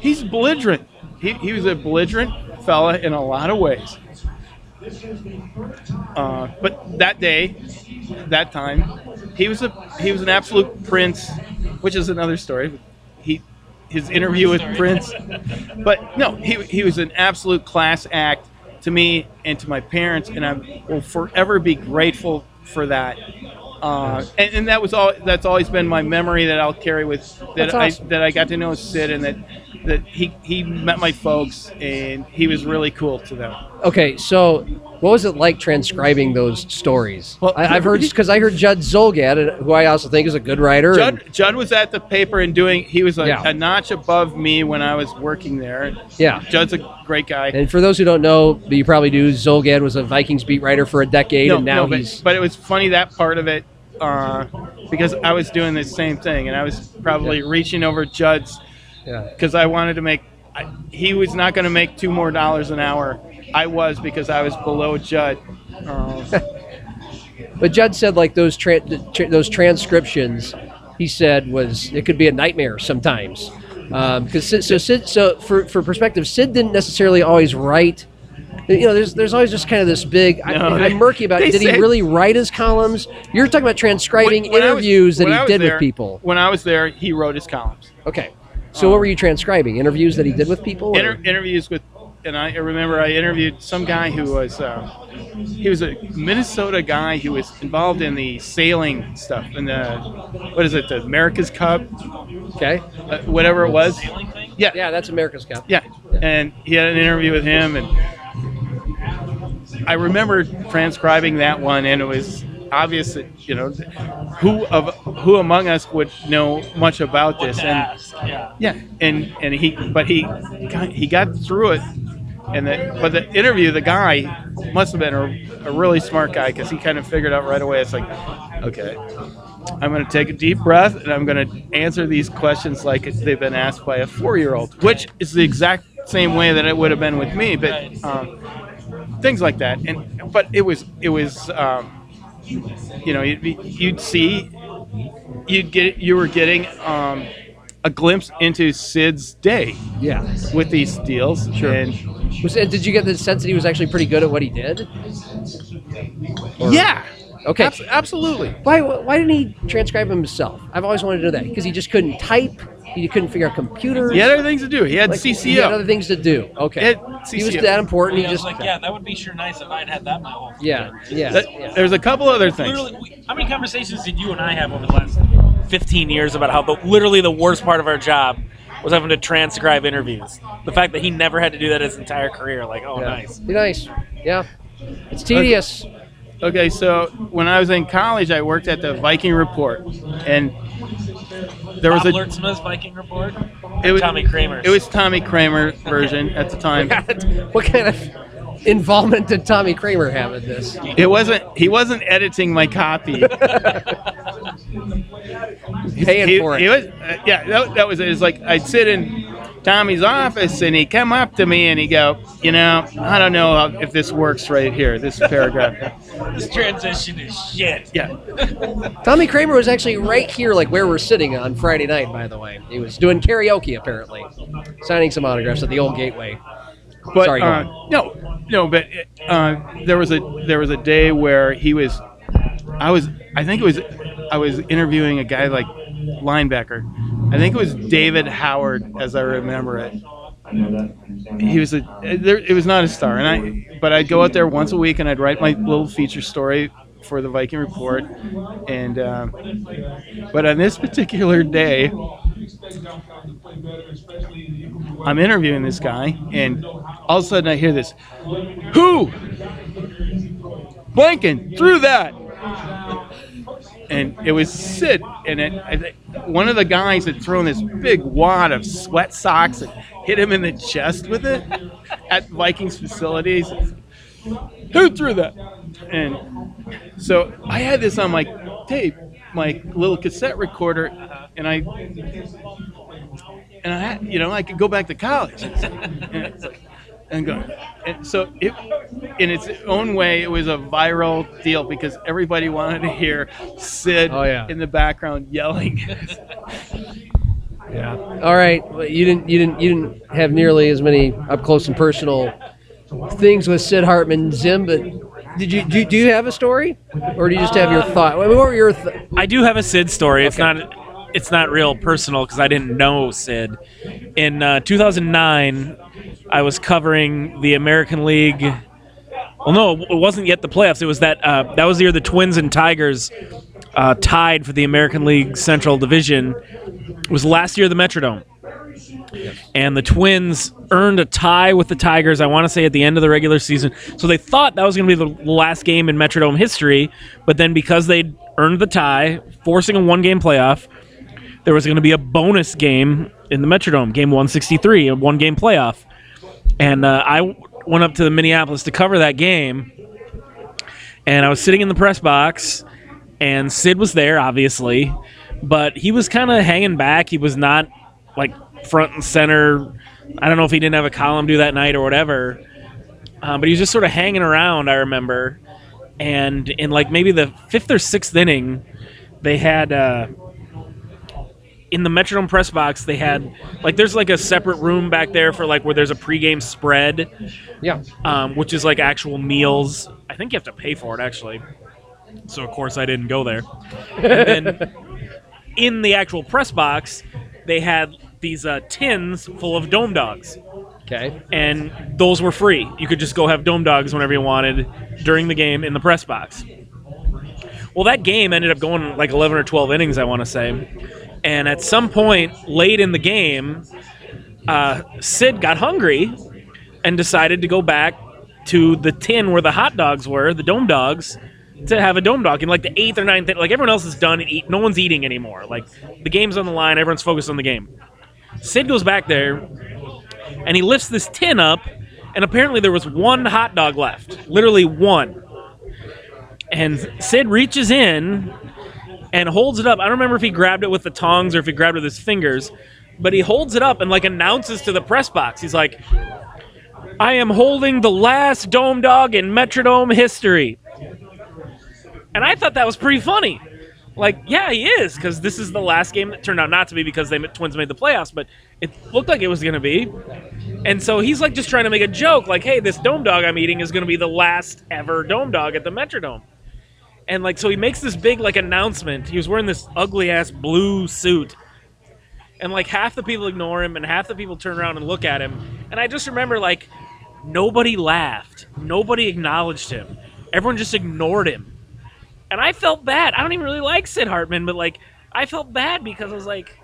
he's belligerent. He, he was a belligerent fella in a lot of ways. Uh, but that day, that time, he was a he was an absolute prince, which is another story. He his interview with Prince, but no, he he was an absolute class act to me and to my parents, and I will forever be grateful for that. Uh, and, and that was all. That's always been my memory that I'll carry with that That's I awesome. that I got to know Sid and that that he he met my folks and he was really cool to them. Okay, so what was it like transcribing those stories? Well, I, I've heard because I heard Judd Zulgad, who I also think is a good writer. and- Judd Judd was at the paper and doing. He was a, Yeah. a notch above me when I was working there. yeah. Judd's a great guy. And for those who don't know, but you probably do, Zulgad was a Vikings beat writer for a decade, no, and now no, he's but it was funny that part of it uh, because I was doing the same thing and I was probably reaching over Judd's yeah. because I wanted to make. I, he was not going to make two more dollars an hour. I was because I was below Judd. Uh, But Judd said like those tra- tra- those transcriptions, he said was it could be a nightmare sometimes. Because Sid, so Sid, so for for perspective, Sid didn't necessarily always write. You know, there's there's always just kind of this big. I, No, I'm murky about. they Did he really write his columns? You're talking about transcribing when- when I was- interviews that he did there- with people. When I was there, he wrote his columns. Okay, so what were you transcribing? Interviews that he did with people? Inter- interviews with, and I remember I interviewed some guy who was, uh, he was a Minnesota guy who was involved in the sailing stuff and the, what is it, the America's Cup, okay, uh, whatever it was. Yeah, yeah, that's America's Cup. yeah. And he had an interview with him, and I remember transcribing that one, and it was obvious that you know who of who among us would know much about this, and? Yeah. yeah, and and he, but he, got, he got through it, and the but the interview, the guy must have been a, a really smart guy because he kind of figured out right away. It's like, okay, I'm going to take a deep breath and I'm going to answer these questions like they've been asked by a four-year-old, which is the exact same way that it would have been with me, but um, things like that. And but it was it was. Um, you know, you'd, be- you'd see, you'd get, you were getting um, a glimpse into Sid's day Yeah. with these deals. Sure. And Was, and did you get the sense that he was actually pretty good at what he did? Or- yeah, Okay. abs- absolutely. Why, why didn't he transcribe himself? I've always wanted to know that because he just couldn't type. He couldn't figure out computers. He had other things to do. He had Like, CCO. He had other things to do. Okay. He had He was that important. Yeah, He I was just like, yeah, that would be sure nice if I'd had that my whole yeah, yeah, That- yeah. There's a couple other things. Literally, we, how many conversations did you and I have over the last 15 years about how the, literally the worst part of our job was having to transcribe interviews? The fact that he never had to do that his entire career. Like, oh, yeah. nice. Be nice. Yeah. It's tedious. Okay, so when I was in college, I worked at the Viking Report, and there was Bob a Lurtsema's Viking Report. it was Tommy Kramer. It was Tommy Kramer version at the time. what kind of involvement did Tommy Kramer have in this? It wasn't. He wasn't editing my copy. Paying he, for it. he was, uh, yeah, that, that was it. It's like I'd sit in Tommy's office and he'd come up to me and he'd go, you know, I don't know if this works right here, this paragraph. this transition is shit. Yeah. Tommy Kramer was actually right here, like where we're sitting on Friday night. By the way, he was doing karaoke apparently, signing some autographs at the old Gateway. But Sorry, uh, no, no, but uh, there was a there was a day where he was, I was, I think it was, I was interviewing a guy like linebacker. I think it was David Howard, as I remember it. He was a, it was not a star, and I, but I'd go out there once a week and I'd write my little feature story for the Viking Report, and um, but on this particular day, I'm interviewing this guy, and all of a sudden I hear this, "Who? Blanking through that." And it was Sid, and it, I think one of the guys had thrown this big wad of sweat socks and hit him in the chest with it at Vikings facilities. Who threw that? And so I had this on my tape, my little cassette recorder, and I and I had, you know, I could go back to college. and, it's and go. And so it, in its own way, it was a viral deal because everybody wanted to hear Sid Oh, yeah. in the background yelling. Yeah. All right. Well, you didn't. You didn't. You didn't have nearly as many up close and personal things with Sid Hartman, Zim. But did you do? Do you have a story, or do you just have your thought? What were your? Th- I do have a Sid story. It's not it's not real personal because I didn't know Sid. In uh, 2009, I was covering the American League. Well, no, it wasn't yet the playoffs. It was that uh, that was the year the Twins and Tigers uh, tied for the American League Central Division. It was last year the Metrodome. And the Twins earned a tie with the Tigers, I want to say, at the end of the regular season. So they thought that was going to be the last game in Metrodome history. But then because they'd earned the tie, forcing a one game playoff, there was going to be a bonus game in the Metrodome, game 163, a one game playoff. And uh, I went up to the Minneapolis to cover that game. And I was sitting in the press box, and Sid was there, obviously, but he was kind of hanging back. He was not like front and center. I don't know if he didn't have a column due that night or whatever, um, but he was just sort of hanging around. I remember, and in like maybe the fifth or sixth inning, they had uh, in the Metrodome press box they had like there's like a separate room back there for like where there's a pregame spread, yeah. um, which is like actual meals. I think you have to pay for it actually. So of course I didn't go there. And then in the actual press box, they had these uh, tins full of dome dogs, Okay. and those were free. You could just go have dome dogs whenever you wanted during the game in the press box. Well, that game ended up going like 11 or 12 innings, I want to say. And at some point late in the game, uh, Sid got hungry and decided to go back to the tin where the hot dogs were, the dome dogs, to have a dome dog in like the eighth or ninth. Like everyone else is done and eat. No one's eating anymore. Like the game's on the line. Everyone's focused on the game. Sid goes back there and he lifts this tin up, and apparently there was one hot dog left, literally one. And Sid reaches in and holds it up. I don't remember if he grabbed it with the tongs or if he grabbed it with his fingers, but he holds it up and like announces to the press box. He's like, "I am holding the last dome dog in Metrodome history." And I thought that was pretty funny. Like, yeah, he is because this is the last game that turned out not to be because they Twins made the playoffs, but it looked like it was going to be. And so he's like just trying to make a joke, like, "Hey, this dome dog I'm eating is going to be the last ever dome dog at the Metrodome." And like, so he makes this big like announcement. He was wearing this ugly ass blue suit, and like half the people ignore him, and half the people turn around and look at him. And I just remember like nobody laughed, nobody acknowledged him, everyone just ignored him and I felt bad. I don't even really like Sid Hartman, but like I felt bad because I was like,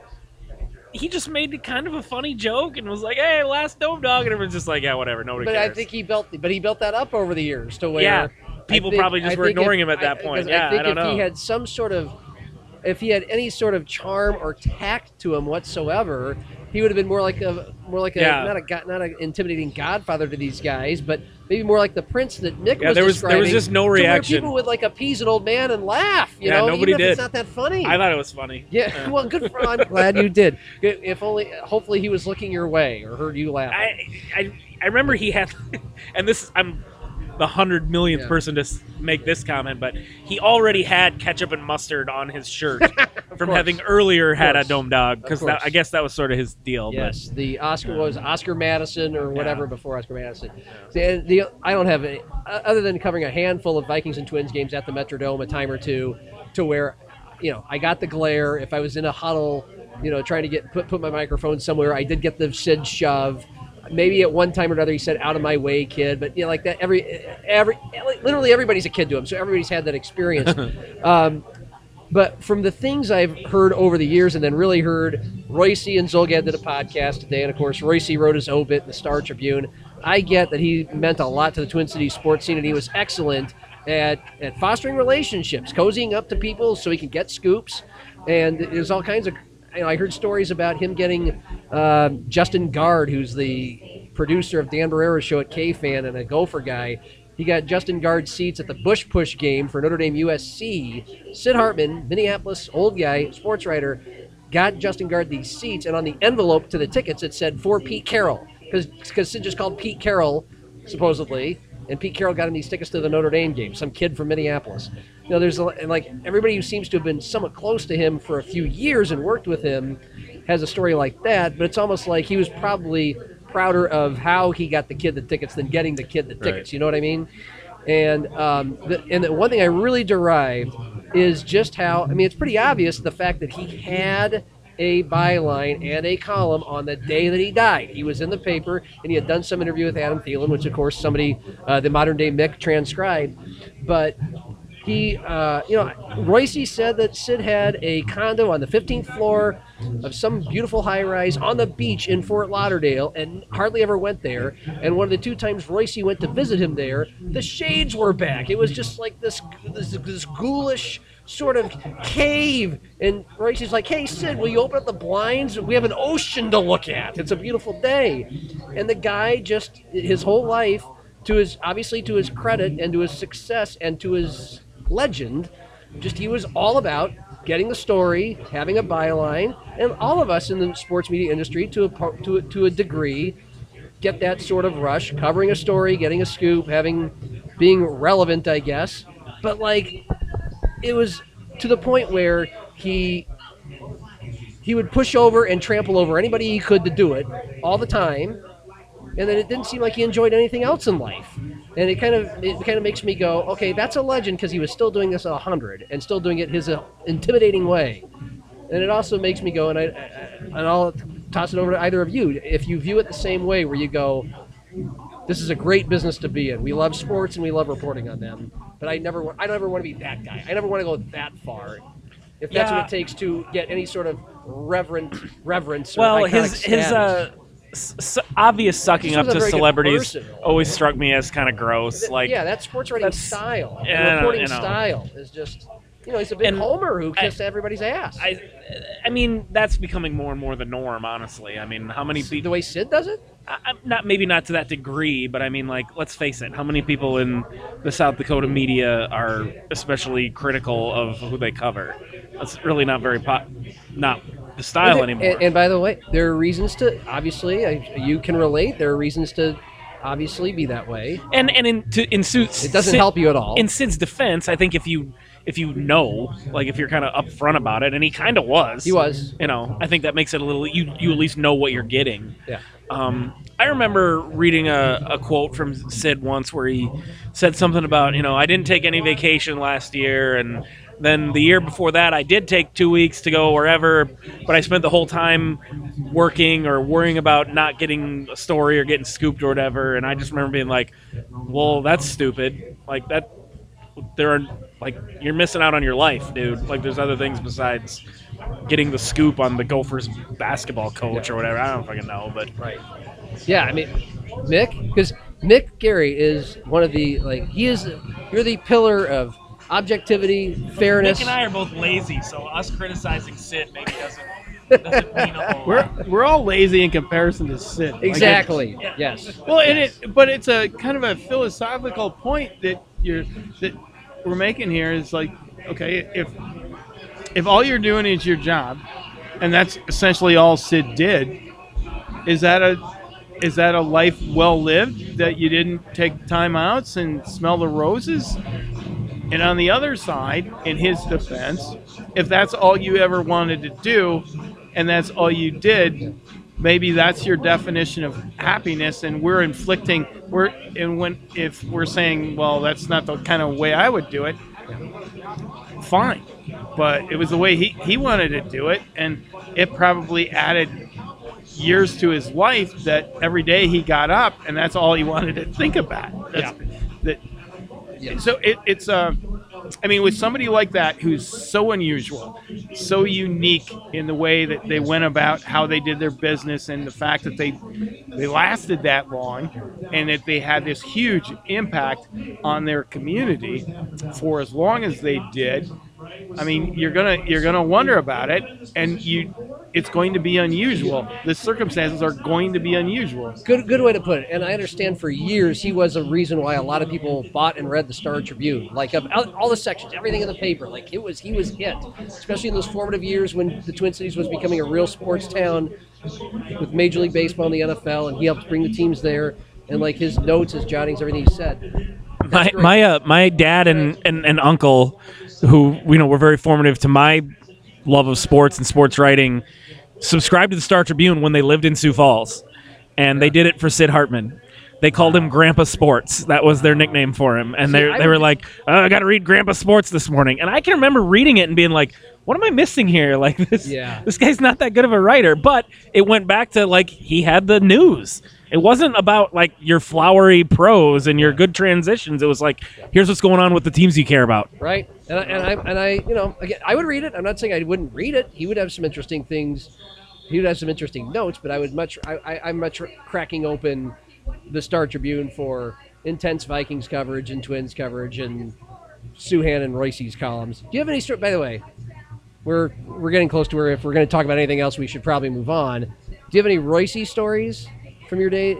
he just made kind of a funny joke and was like, "Hey, last dome dog," and everyone's just like, "Yeah, whatever, nobody But cares." I think he built, but he built that up over the years to where Yeah, people think- probably just I were ignoring if- him at that I- point. Yeah, I think I don't if know. he had some sort of, if he had any sort of charm or tact to him whatsoever, he would have been more like a more like a Yeah. not a not an intimidating godfather to these guys, but maybe more like the prince that Nick Yeah, was there was- there was just no reaction. people would like appease an old man and laugh. You Yeah, know, nobody even if it's not that funny. I thought it was funny. yeah, well, good for. I'm glad you did. If only, hopefully, he was looking your way or heard you laugh. I, I I remember he had, and this I'm the hundred millionth Yeah. person to make this comment, but he already had ketchup and mustard on his shirt from course. having earlier had a dome dog because. I guess that was sort of his deal. Yes, the Oscar was um, Oscar Madison or whatever Yeah. before Oscar Madison. The, the I don't have any other than covering a handful of Vikings and Twins games at the Metrodome a time or two, to where, you know, I got the glare. If I was in a huddle, you know, trying to get put put my microphone somewhere, I did get the Sid shove. Maybe at one time or another he said "out of my way, kid," but you know, like that. Every every literally everybody's a kid to him, so everybody's had that experience. um, but from the things I've heard over the years, and then really heard Reusse and Zulgad did a podcast today, and of course Reusse wrote his obit in the Star Tribune. I get that he meant a lot to the Twin Cities sports scene, and he was excellent at, at fostering relationships, cozying up to people so he can get scoops, and there's all kinds of. You know, I heard stories about him getting uh, Justin Gaard, who's the producer of Dan Barreiro's show at KFAN and a Gopher guy. He got Justin Gaard seats at the Bush Push game for Notre Dame USC. Sid Hartman, Minneapolis old guy, sports writer, got Justin Gaard these seats, and on the envelope to the tickets it said for Pete Carroll because Sid just called Pete Carroll supposedly, and Pete Carroll got him these tickets to the Notre Dame game. Some kid from Minneapolis. You know, there's a, and like everybody who seems to have been somewhat close to him for a few years and worked with him has a story like that, but it's almost like he was probably prouder of how he got the kid the tickets than getting the kid the tickets. You know what I mean? And um, the, and the one thing I really derived is just how I mean it's pretty obvious the fact that he had a byline and a column on the day that he died. He was in the paper and he had done some interview with Adam Thielen, which of course somebody, uh, the modern day Mick, transcribed. But he, uh, you know, Reusse said that Sid had a condo on the 15th floor of some beautiful high rise on the beach in Fort Lauderdale and hardly ever went there. And one of the two times Reusse went to visit him there, the shades were back. It was just like this, this, this ghoulish sort of cave. And is like, hey, Sid, will you open up the blinds? We have an ocean to look at. It's a beautiful day. And the guy just, his whole life, to his obviously to his credit and to his success and to his legend, just he was all about getting the story, having a byline, and all of us in the sports media industry, to a to a, to a degree, get that sort of rush, covering a story, getting a scoop, having being relevant, I guess. But like, it was to the point where he he would push over and trample over anybody he could to do it all the time. And then it didn't seem like he enjoyed anything else in life. And it kind of it kind of makes me go okay that's a legend because he was still doing this at 100 and still doing it his uh, intimidating way. And it also makes me go and I, I and I'll toss it over to either of you. If you view it the same way where you go this is a great business to be in. We love sports and we love reporting on them but I never wa- I don't ever want to be that guy I never want to go that far if that's Yeah. what it takes to get any sort of reverent reverence Well, his his uh, s- obvious sucking up to celebrities always struck me as kind of gross. Like, yeah, that sports writing style, yeah, reporting you know. style is just you know he's a big And homer who I- kissed everybody's ass. I, I mean, that's becoming more and more the norm. Honestly, I mean, how many people? the way Sid does it. I- not maybe not to that degree, but I mean, like, let's face it. How many people in the South Dakota media are especially critical of who they cover? That's really not very pop, not the style and, anymore. and, and by the way, there are reasons to obviously I, you can relate. There are reasons to obviously be that way. and and in to, in Suits, It doesn't Sid- help you at all. In Sid's defense, I think if you if you know, like if you're kind of upfront about it, and he kind of was, He was. You know, I think that makes it a little. You you at least know what you're getting. Yeah. Um, I remember reading a, a quote from Sid once where he said something about, you know, I didn't take any vacation last year, and then the year before that, I did take two weeks to go wherever, but I spent the whole time working or worrying about not getting a story or getting scooped or whatever. And I just remember being like, well, that's stupid. Like, that, there are, like, you're missing out on your life, dude. Like, there's other things besides getting the scoop on the Gophers basketball coach or whatever. I don't fucking know, but Right. Yeah, I mean, Mick, because Mick Garry is one of the like he is. You're the pillar of objectivity, fairness. Nick and I are both lazy, so us criticizing Sid maybe doesn't doesn't mean a whole We're lot. we're all lazy in comparison to Sid. Like, Exactly. yes. Well, and it, but it's a kind of a philosophical point that you're that we're making here is like, okay, if if all you're doing is your job, and that's essentially all Sid did, is that a is that a life well lived that you didn't take time outs and smell the roses? And on the other side, in his defense, if that's all you ever wanted to do, and that's all you did, maybe that's your definition of happiness and we're inflicting we're and when if we're saying well that's not the kind of way i would do it fine. But it was the way he, he wanted to do it and it probably added years to his life that every day he got up and that's all he wanted to think about. That's, that so it, it's uh, I mean, with somebody like that who's so unusual, so unique in the way that they went about how they did their business, and the fact that they they lasted that long, and that they had this huge impact on their community for as long as they did. I mean, you're gonna you're gonna wonder about it, and you, it's going to be unusual. The circumstances are going to be unusual. Good, good way to put it. And I understand for years he was a reason why a lot of people bought and read the Star Tribune. Like of all all the sections, everything in the paper. Like it was, he was it. Especially in those formative years when the Twin Cities was becoming a real sports town with Major League Baseball and the NFL, and he helped bring the teams there. And like his notes, his jottings, everything he said. my great. my uh, my dad and, and, and uncle, who you know were very formative to my love of sports and sports writing, subscribed to the Star Tribune when they lived in Sioux Falls, and they did it for Sid Hartman. They called him Grandpa Sports. That was their nickname for him, and they they were like, oh, "I got to read Grandpa Sports this morning." And I can remember reading it and being like, "What am I missing here? Like this, Yeah. this guy's not that good of a writer." But it went back to like he had the news. It wasn't about like your flowery prose and your good transitions. It was like, here's what's going on with the teams you care about. right? And I, and I, and I, you know, again, I would read it. I'm not saying I wouldn't read it. He would have some interesting things. He would have some interesting notes, but I would much, I, I, I'm much cracking open the Star Tribune for intense Vikings coverage and Twins coverage and Souhan and Reusse's columns. Do you have any? By the way, we're we're getting close to where if we're going to talk about anything else, we should probably move on. Do you have any Royce stories from your day?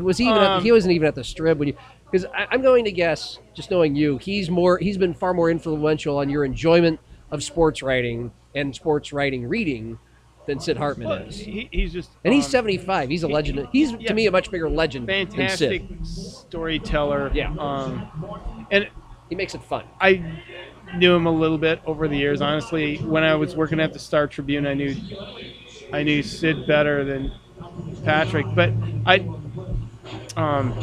Was he even? at, Um, he wasn't even at the strip when you. Because I'm going to guess, just knowing you, he's more. He's been far more influential on your enjoyment of sports writing and sports writing reading than Sid Hartman Well, is. he, he's just And he's um, 75. He's a legend. He's to me a much bigger legend fantastic storyteller. Yeah. Um, and He makes it fun. I knew him a little bit over the years. Honestly, when I was working at the Star Tribune, I knew I knew Sid better than Patrick. But I um,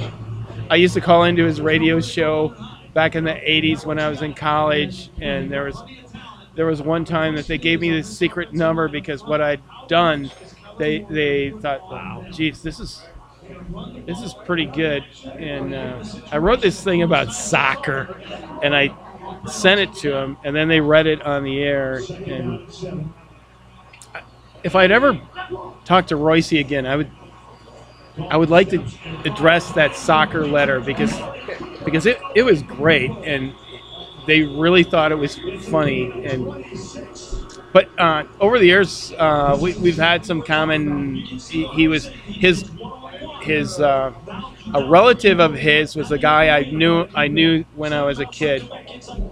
I used to call into his radio show back in the '80s when I was in college, and there was there was one time that they gave me this secret number because what I'd done, they they thought, wow, geez, this is this is pretty good. And uh, I wrote this thing about soccer, and I sent it to them, and then they read it on the air. And if I'd ever talk to Reusse again, I would I would like to address that soccer letter because because it, it was great and they really thought it was funny and but uh, over the years uh, we, we've had some common he, he was his his uh, a relative of his was a guy I knew I knew when I was a kid,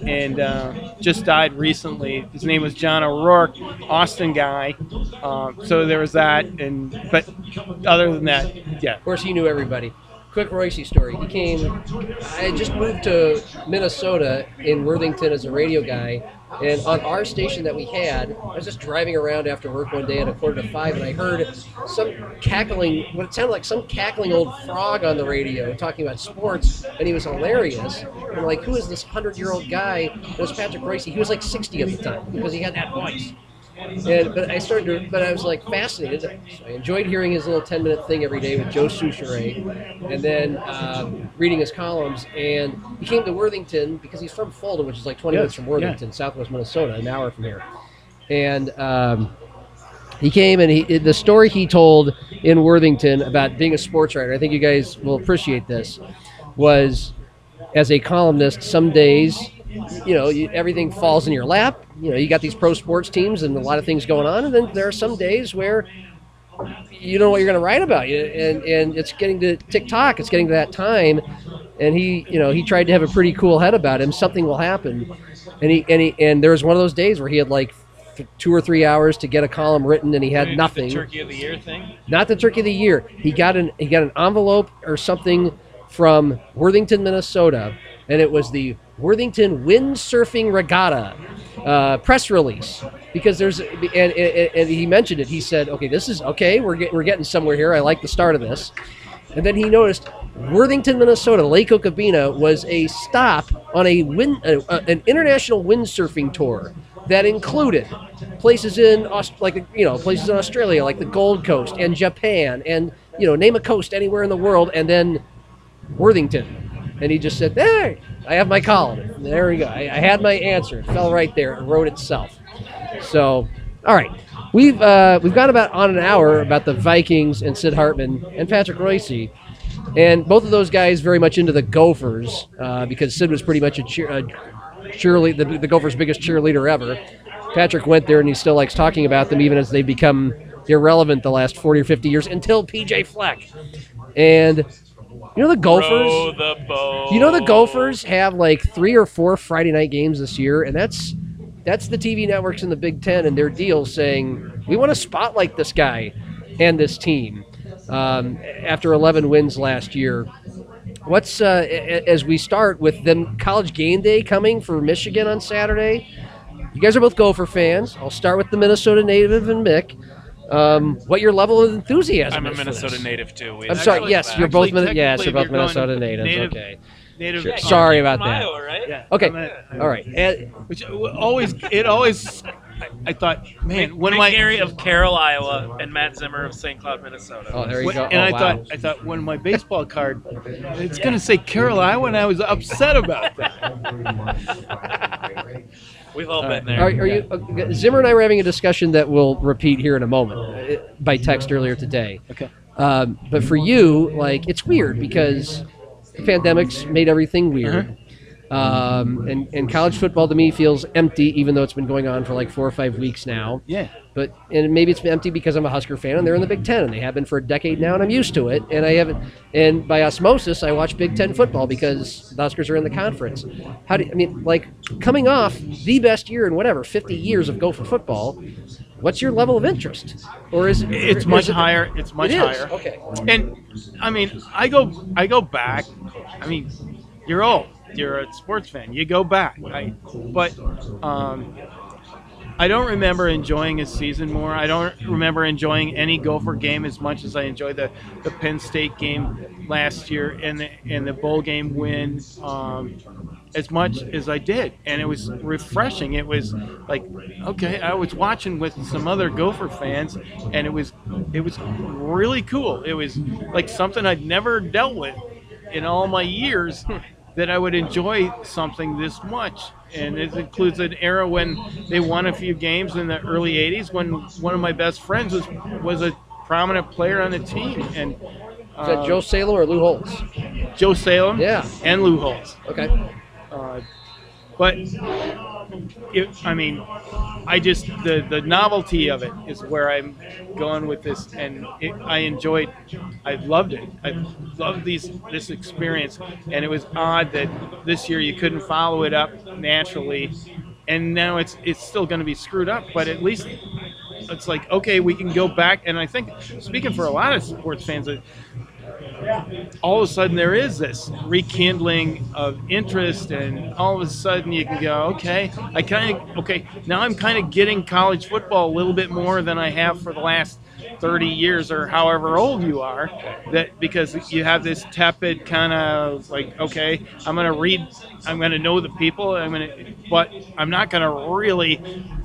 and uh, just died recently. His name was John O'Rourke, Austin guy. Um, so there was that, and but other than that, yeah. Of course, he knew everybody. Quick Reusse story. He came. I just moved to Minnesota in Worthington as a radio guy, and on our station that we had, I was just driving around after work one day at a quarter to five, and I heard some cackling, what it sounded like some cackling old frog on the radio talking about sports, and he was hilarious. I'm like, who is this hundred-year-old guy? It was Patrick Reusse. He was like 60 at the time because he had that voice. And but I started to, but I was like fascinated. So I enjoyed hearing his little ten minute thing every day with Joe Soucheray, and then um, reading his columns. And he came to Worthington because he's from Fulda, which is like twenty Yes, minutes from Worthington, Southwest Minnesota, an hour from here. And um, he came and he the story he told in Worthington about being a sports writer. I think you guys will appreciate this. Was as a columnist, some days, you know, you, everything falls in your lap. You know, you got these pro sports teams and a lot of things going on, and then there are some days where you don't know what you're going to write about. You and and it's getting to TikTok. It's getting to that time, and he, you know, he tried to have a pretty cool head about him. Something will happen, and he and he and there was one of those days where he had like two or three hours to get a column written, and he had nothing the Turkey of the year thing. not the turkey of the year. He got an he got an envelope or something from Worthington, Minnesota, and it was the Worthington Windsurfing Regatta uh, press release. Because there's and, and, and he mentioned it. He said, "Okay, this is okay. We're get, we're getting somewhere here. I like the start of this." And then he noticed Worthington, Minnesota, Lake Okabena was a stop on a wind, uh, uh, an international windsurfing tour that included places in Aus- like you know places in Australia like the Gold Coast and Japan and you know name a coast anywhere in the world and then Worthington. And he just said, "There, I have my column. There we go. I, I had my answer. It fell right there. It wrote itself." So, all right, we've uh, we've got about on an hour about the Vikings and Sid Hartman and Patrick Reusse, and both of those guys very much into the Gophers uh, because Sid was pretty much a cheer, a cheerlead, the, the Gophers' biggest cheerleader ever. Patrick went there and he still likes talking about them even as they become irrelevant the last 40 or 50 years until PJ Fleck. And you know the Gophers. The. You know the Gophers have like three or four Friday night games this year, and that's that's the TV networks in the Big Ten and their deals saying we want to spotlight this guy and this team um, after 11 wins last year. What's uh, as we start with them college game day coming for Michigan on Saturday? You guys are both Gopher fans. I'll start with the Minnesota native and Mick. Um, what your level of enthusiasm I'm a is for Minnesota this. native too. We- I'm sorry. Yes, you're both. Min- yes, you're both you're Minnesota natives. native- okay. Native. Sure. uh, Sorry about From that. Iowa, right? Yeah. Okay. I'm a- All right. And- Which always, it always, I, I thought, man, when Mick my Garry of Carroll, Iowa, and Matt Zimmer of St. Cloud, Minnesota. oh, there you when- go. and oh, I wow. thought, I thought when my baseball card, it's gonna say Carroll, Iowa, and I was upset about that. We've all All been right. there. Are, are you uh, Zimmer and I were having a discussion that we'll repeat here in a moment uh, by text earlier today. Okay. Um, but for you, like it's weird because pandemic's made everything weird. Uh-huh. Um, and, and college football to me feels empty, even though it's been going on for like four or five weeks now. Yeah. But and maybe it's empty because I'm a Husker fan and they're in the Big Ten and they have been for a decade now and I'm used to it and I haven't and by osmosis I watch Big Ten football because the Huskers are in the conference. How do you, I mean like coming off the best year in whatever 50 years of Gopher football? What's your level of interest? Or is it, It's or much it- higher. It's much It is, higher. Okay. And I mean, I go, I go back. I mean, you're old. You're a sports fan. You go back. I, but um, I don't remember enjoying a season more. I don't remember enjoying any Gopher game as much as I enjoyed the, the Penn State game last year and the and the bowl game win. Um, as much as I did, and it was refreshing. It was like, okay, I was watching with some other Gopher fans, and it was, it was really cool. It was like something I'd never dealt with in all my years. That I would enjoy something this much, and it includes an era when they won a few games in the early '80s. When one of my best friends was was a prominent player on the team, and Is that uh, Joe Salem or Lou Holtz? Joe Salem, Yeah. and Lou Holtz. Okay. Uh, but it, I mean, I just the the novelty of it is where I'm going with this, and it, I enjoyed. I loved it. I loved these this experience, and it was odd that this year you couldn't follow it up naturally, and now it's it's still going to be screwed up. But at least it's like okay, we can go back, and I think speaking for a lot of sports fans, all of a sudden there is this rekindling of interest and all of a sudden you can go okay i kind of okay now i'm kind of getting college football a little bit more than i have for the last 30 years or however old you are. That because you have this tepid kind of like okay i'm going to read i'm going to know the people i'm going to but i'm not going to really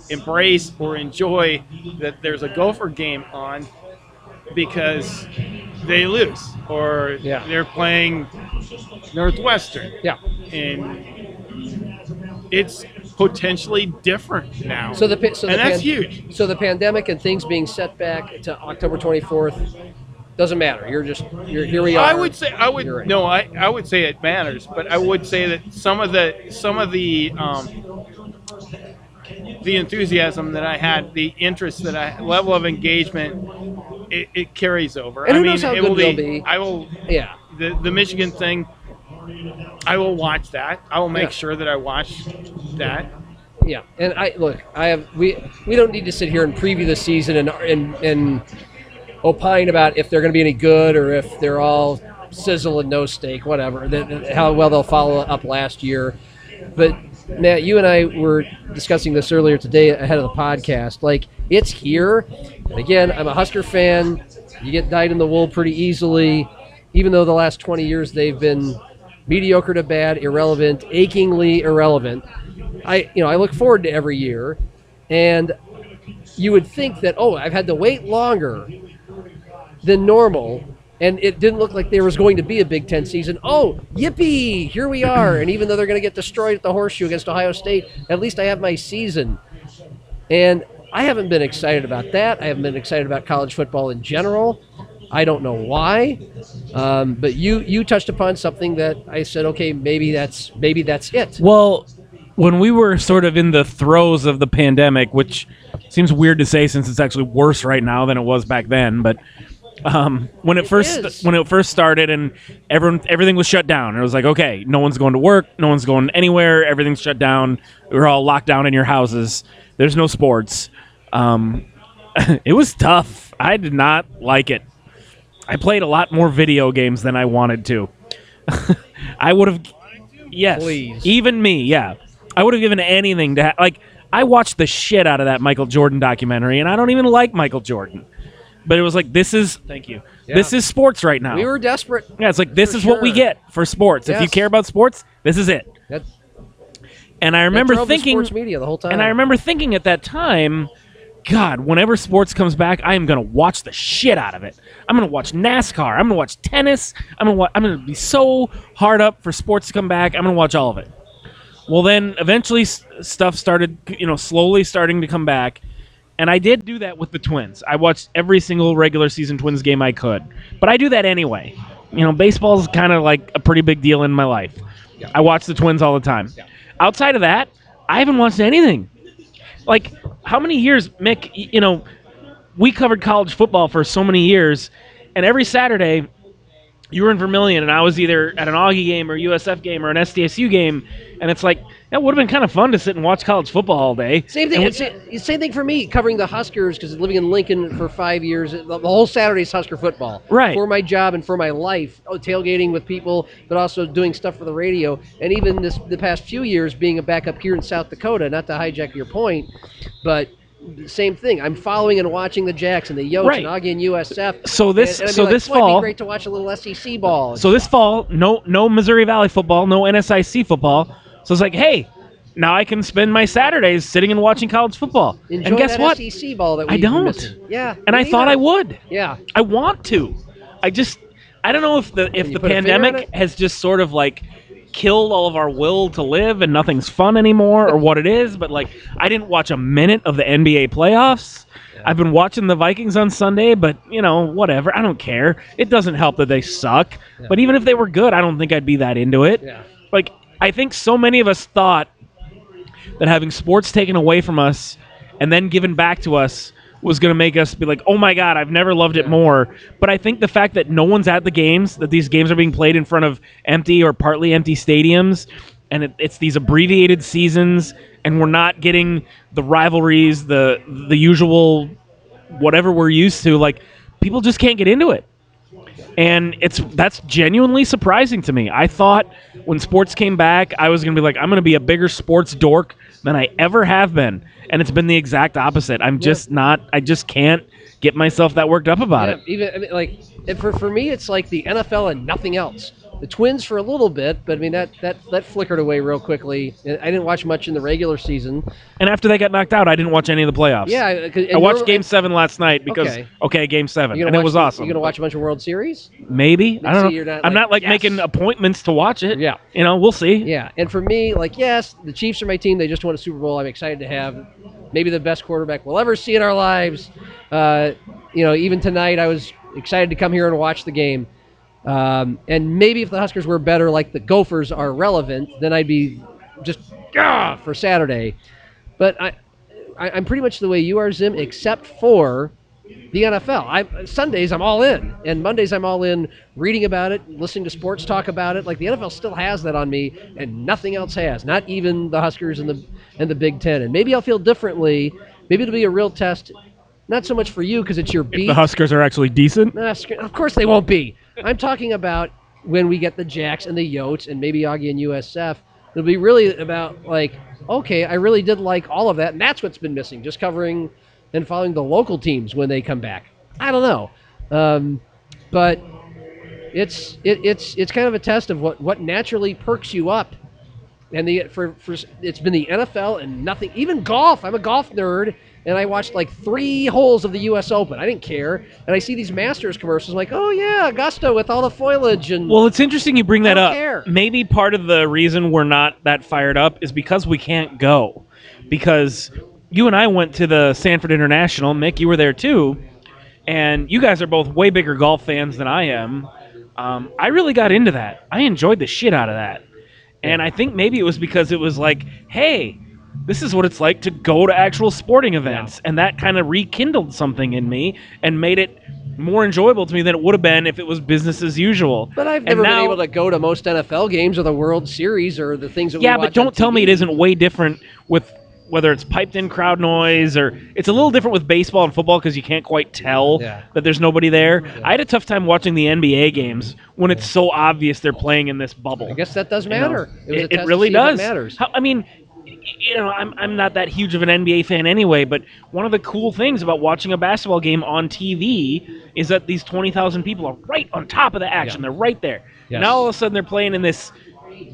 embrace or enjoy that there's a gopher game on because they lose or Yeah. they're playing Northwestern. Yeah. And it's potentially different now. So the so the and that's pan- huge. So the pandemic and things being set back to October 24th doesn't matter. You're just you're here we are. I would say I would right. no I, I would say it matters, but I would say that some of the some of the um, the enthusiasm that I had, the interest that I level of engagement, it, it carries over. And I who mean, knows how it good will be, be. I will Yeah. the the Michigan thing. I will watch that. I will make Yeah. sure that I watch that. Yeah, and I look. I have we we don't need to sit here and preview the season and and and opine about if they're going to be any good or if they're all sizzle and no steak, whatever. That how well they'll follow up last year. But Matt, you and I were discussing this earlier today ahead of the podcast. Like it's here. And again, I'm a Husker fan. You get dyed in the wool pretty easily, even though the last 20 years they've been mediocre to bad, irrelevant, achingly irrelevant. I you know I look forward to every year, and you would think that oh I've had to wait longer than normal, and it didn't look like there was going to be a Big Ten season. Oh yippee! Here we are, and even though they're going to get destroyed at the Horseshoe against Ohio State, at least I have my season, and I haven't been excited about that. I haven't been excited about college football in general. I don't know why, um, but you you touched upon something that I said, okay, maybe that's maybe that's it. Well, when we were sort of in the throes of the pandemic, which seems weird to say since it's actually worse right now than it was back then, but um, when it, It first is. when it first started and everyone everything was shut down, it was like okay, no one's going to work, no one's going anywhere, everything's shut down. We're all locked down in your houses. There's no sports. Um, it was tough. I did not like it. I played a lot more video games than I wanted to. I would have, yes, Please. even me, yeah. I would have given anything to ha- like. I watched the shit out of that Michael Jordan documentary, and I don't even like Michael Jordan. But it was like this is thank you. This is sports right now. We were desperate. yeah, it's like this for is what we get for sports. If you care about sports, this is it. That, And I remember drove the thinking sports media the whole time. And I remember thinking at that time, God, whenever sports comes back, I am going to watch the shit out of it. I'm going to watch NASCAR. I'm going to watch tennis. I'm going to wa- I'm going to be so hard up for sports to come back. I'm going to watch all of it. Well, then eventually s- stuff started, you know, slowly starting to come back. And I did do that with the Twins. I watched every single regular season Twins game I could. But I do that anyway. You know, baseball's kind of like a pretty big deal in my life. I watch the Twins all the time. Outside of that, I haven't watched anything. Like, how many years, Mick, you know, we covered college football for so many years, and every Saturday, you were in Vermillion, and I was either at an Augie game or USF game or an SDSU game, and it's like, that would have been kind of fun to sit and watch college football all day. Same thing. And Same, same thing for me covering the Huskers because living in Lincoln for five years. The, the whole Saturday's Husker football. Right. For my job and for my life, oh, tailgating with people, but also doing stuff for the radio. And even this the past few years being a backup here in South Dakota. Not to hijack your point, but same thing. I'm following and watching the Jacks and the Yotes Right. and Augie and USF. So this- and, and so like, this "Boy, be fall- great to watch a little SEC ball. So this fall, no no Missouri Valley football, no NSIC football. So it's like, hey, now I can spend my Saturdays sitting and watching college football. Enjoy and guess that what? SEC ball that I don't. missing. Yeah. And I thought I would. Yeah. I want to. I just I don't know if the if the put a finger on pandemic has just sort of like killed all of our will to live and nothing's fun anymore or what it is, but like I didn't watch a minute of the NBA playoffs. I've been watching the Vikings on Sunday, but you know, whatever. I don't care. It doesn't help that they suck. But even if they were good, I don't think I'd be that into it. Yeah. Like I think so many of us thought that having sports taken away from us and then given back to us was going to make us be like, oh my God, I've never loved it more. But I think the fact that no one's at the games, that these games are being played in front of empty or partly empty stadiums, and it, it's these abbreviated seasons, and we're not getting the rivalries, the the usual whatever we're used to. Like people just can't get into it and it's that's genuinely surprising to me. I thought when sports came back, I was gonna be like, I'm gonna be a bigger sports dork than I ever have been, and it's been the exact opposite. I'm just not. I just can't get myself that worked up about Yeah, it. even I mean, like and for for me, it's like the NFL and nothing else. The Twins for a little bit, but I mean that that that flickered away real quickly. I didn't watch much in the regular season. And after they got knocked out, I didn't watch any of the playoffs. Yeah, I watched Game Seven last night because okay, Okay. Game Seven, and it was watch- awesome. You gonna watch a bunch of World Series? Maybe I don't know. not I'm like, not like yes. making appointments to watch it. Yeah. you know, we'll see. Yeah, and for me, like yes, the Chiefs are my team. They just won a Super Bowl. I'm excited to have maybe the best quarterback we'll ever see in our lives. Uh, you know, even tonight, I was excited to come here and watch the game. Um, and maybe if the Huskers were better, like the Gophers are relevant, then I'd be just ah, for Saturday. But I, I, I'm pretty much the way you are, Zim, except for the NFL. I Sundays I'm all in, and Mondays I'm all in reading about it, listening to sports talk about it. Like the NFL still has that on me, and nothing else has. Not even the Huskers and the and the Big Ten. And maybe I'll feel differently. Maybe it'll be a real test. Not so much for you because it's your beat. The Huskers are actually decent. Of course they won't be. I'm talking about when we get the Jacks and the Yotes and maybe Augie and USF. It'll be really about like, okay, I really did like all of that, and that's what's been missing. Just covering and following the local teams when they come back. I don't know, um, but it's it, it's it's kind of a test of what what naturally perks you up. And the for for it's been the NFL and nothing. Even golf. I'm a golf nerd, and I watched like three holes of the U.S. Open. I didn't care, and I see these Masters commercials. like, oh yeah, Augusta with all the foliage and Well, it's interesting you bring that up. care. Maybe part of the reason we're not that fired up is because we can't go. Because you and I went to the Sanford International. Mick, you were there too. And you guys are both way bigger golf fans than I am. Um, I really got into that. I enjoyed the shit out of that. And I think maybe it was because it was like, hey, this is what it's like to go to actual sporting events. And that kind of rekindled something in me and made it more enjoyable to me than it would have been if it was business as usual. But I've And never now- been able to go to most NFL games or the World Series or the things that we Yeah, but don't on tell me it isn't way different with whether it's piped in crowd noise or it's a little different with baseball and football because you can't quite tell Yeah. that there's nobody there. I had a tough time watching the NBA games when it's so obvious they're playing in this bubble. I guess that does you know? matter. It, it really does. It matters. How, I mean, you know, I'm, I'm not that huge of an NBA fan anyway, but one of the cool things about watching a basketball game on TV is that these 20,000 people are right on top of the action. They're right there. Yes. Now all of a sudden they're playing in this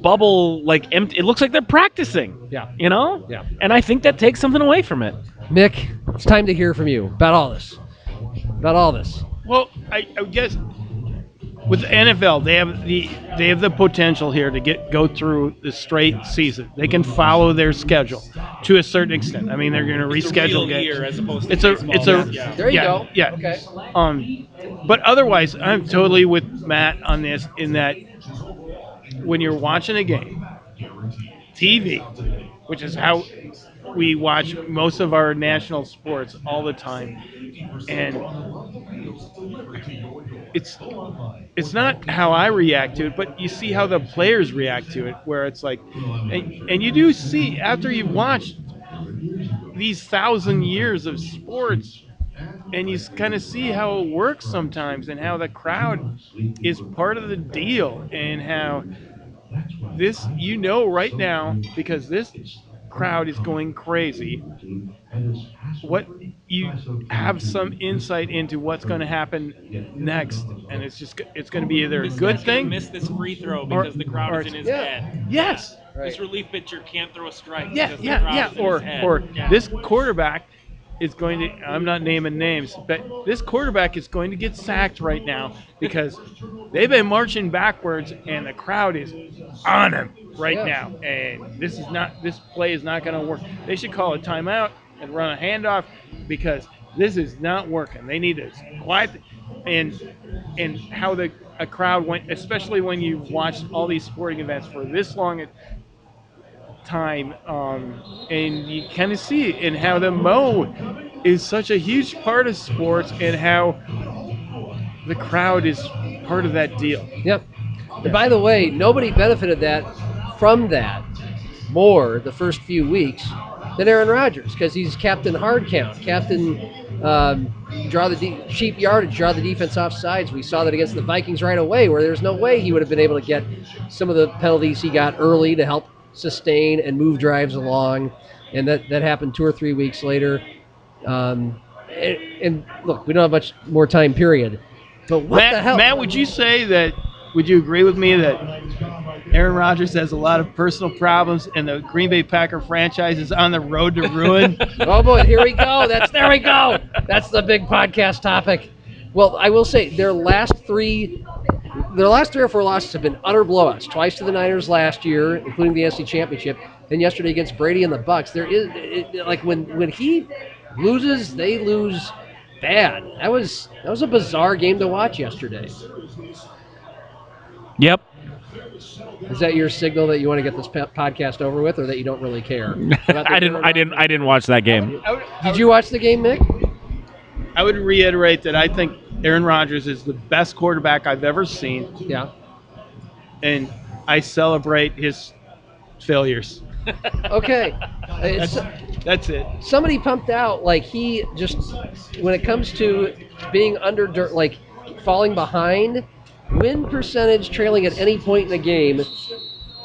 bubble, like empty. It looks like they're practicing. Yeah. You know? Yeah. And I think that takes something away from it. Mick, it's time to hear from you about all this. About all this. Well, I, I guess with the NFL, they have the they have the potential here to get go through the straight season. They can follow their schedule to a certain extent. I mean, they're going to reschedule games. as opposed It's a it's a There you yeah, go. Yeah. Okay. Um, but otherwise, I'm totally with Matt on this. In that, when you're watching a game, TV, which is how we watch most of our national sports all the time, and it's it's not how I react to it, but you see how the players react to it, where it's like, and, and you do see after you've watched these thousand years of sports and you kind of see how it works sometimes and how the crowd is part of the deal and how this you know right now because this crowd is going crazy what you have some insight into what's going to happen next and it's just it's going to be either a good thing Miss this free throw Or- because the crowd or is in his Yeah. head. yes This relief pitcher can't throw a strike. yeah because yeah yeah or or Yeah. this quarterback is going to i'm not naming names but this quarterback is going to get sacked right now because they've been marching backwards and the crowd is on him right Yeah. now. And this is not this play is not going to work. They should call a timeout and run a handoff because this is not working. They need to quiet and and how the a crowd went especially when you've watched all these sporting events for this long a time um, and you kind of see it in how the mo is such a huge part of sports and how the crowd is part of that deal Yep. And by the way, nobody benefited that from that more the first few weeks than Aaron Rodgers because he's captain hard count, captain um, draw the de- cheap yardage, draw the defense off sides. We saw that against the Vikings right away, where there's no way he would have been able to get some of the penalties he got early to help sustain and move drives along, and that that happened two or three weeks later. Um, and, and look, we don't have much more time period. But what Matt, the hell? Matt, would you say that? Would you agree with me that Aaron Rodgers has a lot of personal problems, and the Green Bay Packer franchise is on the road to ruin? Oh boy, here we go. That's there we go. That's the big podcast topic. Well, I will say their last three, their last three or four losses have been utter blowouts. Twice to the Niners last year, including the NFC Championship, and yesterday against Brady and the Bucs. There is it, like when when he loses, they lose bad. That was that was a bizarre game to watch yesterday. Yep. Is that your signal that you want to get this podcast over with, or that you don't really care? I didn't. I didn't. I didn't watch that game. Did you watch the game, Mick? I would reiterate that I think Aaron Rodgers is the best quarterback I've ever seen, Yeah. and I celebrate his failures. Okay. It's, That's it. somebody pumped out like he just when it comes to being under dirt like falling behind win percentage trailing at any point in the game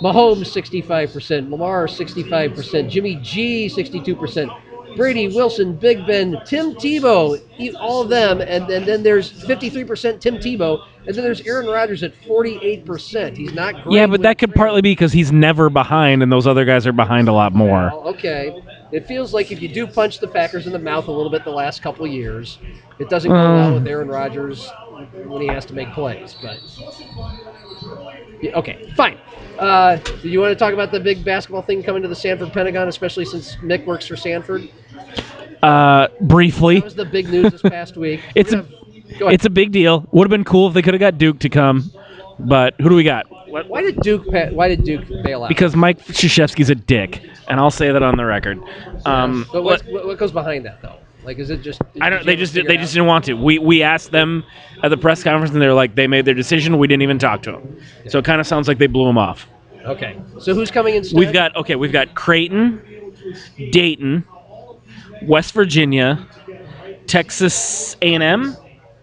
Mahomes 65%, Lamar 65%, Jimmy G 62%, Brady Wilson, Big Ben, Tim Tebow, all of them, and, and then there's 53% Tim Tebow, and then there's Aaron Rodgers at 48%. He's not great. Yeah, but that could partly be because he's never behind, and those other guys are behind a lot more. Well, okay. It feels like if you do punch the Packers in the mouth a little bit the last couple of years, it doesn't go well Um. with Aaron Rodgers when he has to make plays. But Yeah, okay, fine. Uh, do you want to talk about the big basketball thing coming to the Sanford Pentagon, especially since Mick works for Sanford? Uh, briefly, That was the big news this past week. It's a- gonna- go ahead. it's a big deal. Would have been cool if they could have got Duke to come, but who do we got? why did Duke why did Duke bail out? Because Mike Krzyzewski's a dick, and I'll say that on the record. Um, but what, what goes behind that though? Like, is it just? I don't. They just they just didn't want to. We we asked them at the press conference, and they're like, they made their decision. We didn't even talk to them. So it kind of sounds like they blew them off. Okay, so who's coming instead? We've got okay. We've got Creighton, Dayton, West Virginia, Texas A&M,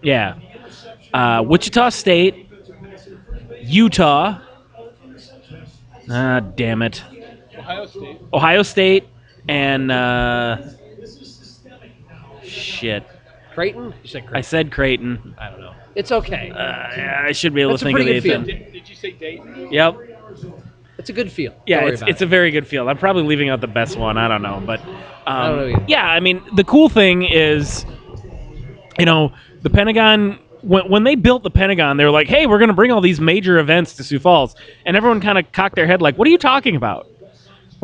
yeah, uh, Wichita State, Utah. Ah, damn it. Ohio State. Ohio State, and uh, shit. Creighton? You said I said Creighton. I, don't know. It's okay. Uh, yeah, I should be able That's to a think of pretty good eighth. field. Did, did you say Dayton? Yep. it's a good field. Yeah, it's it's it. a very good field. I'm probably leaving out the best one. I don't know, but um, I don't know either. yeah, I mean the cool thing is, you know, the Pentagon. When, when they built the Pentagon, they were like, "Hey, we're going to bring all these major events to Sioux Falls," and everyone kind of cocked their head, like, "What are you talking about?"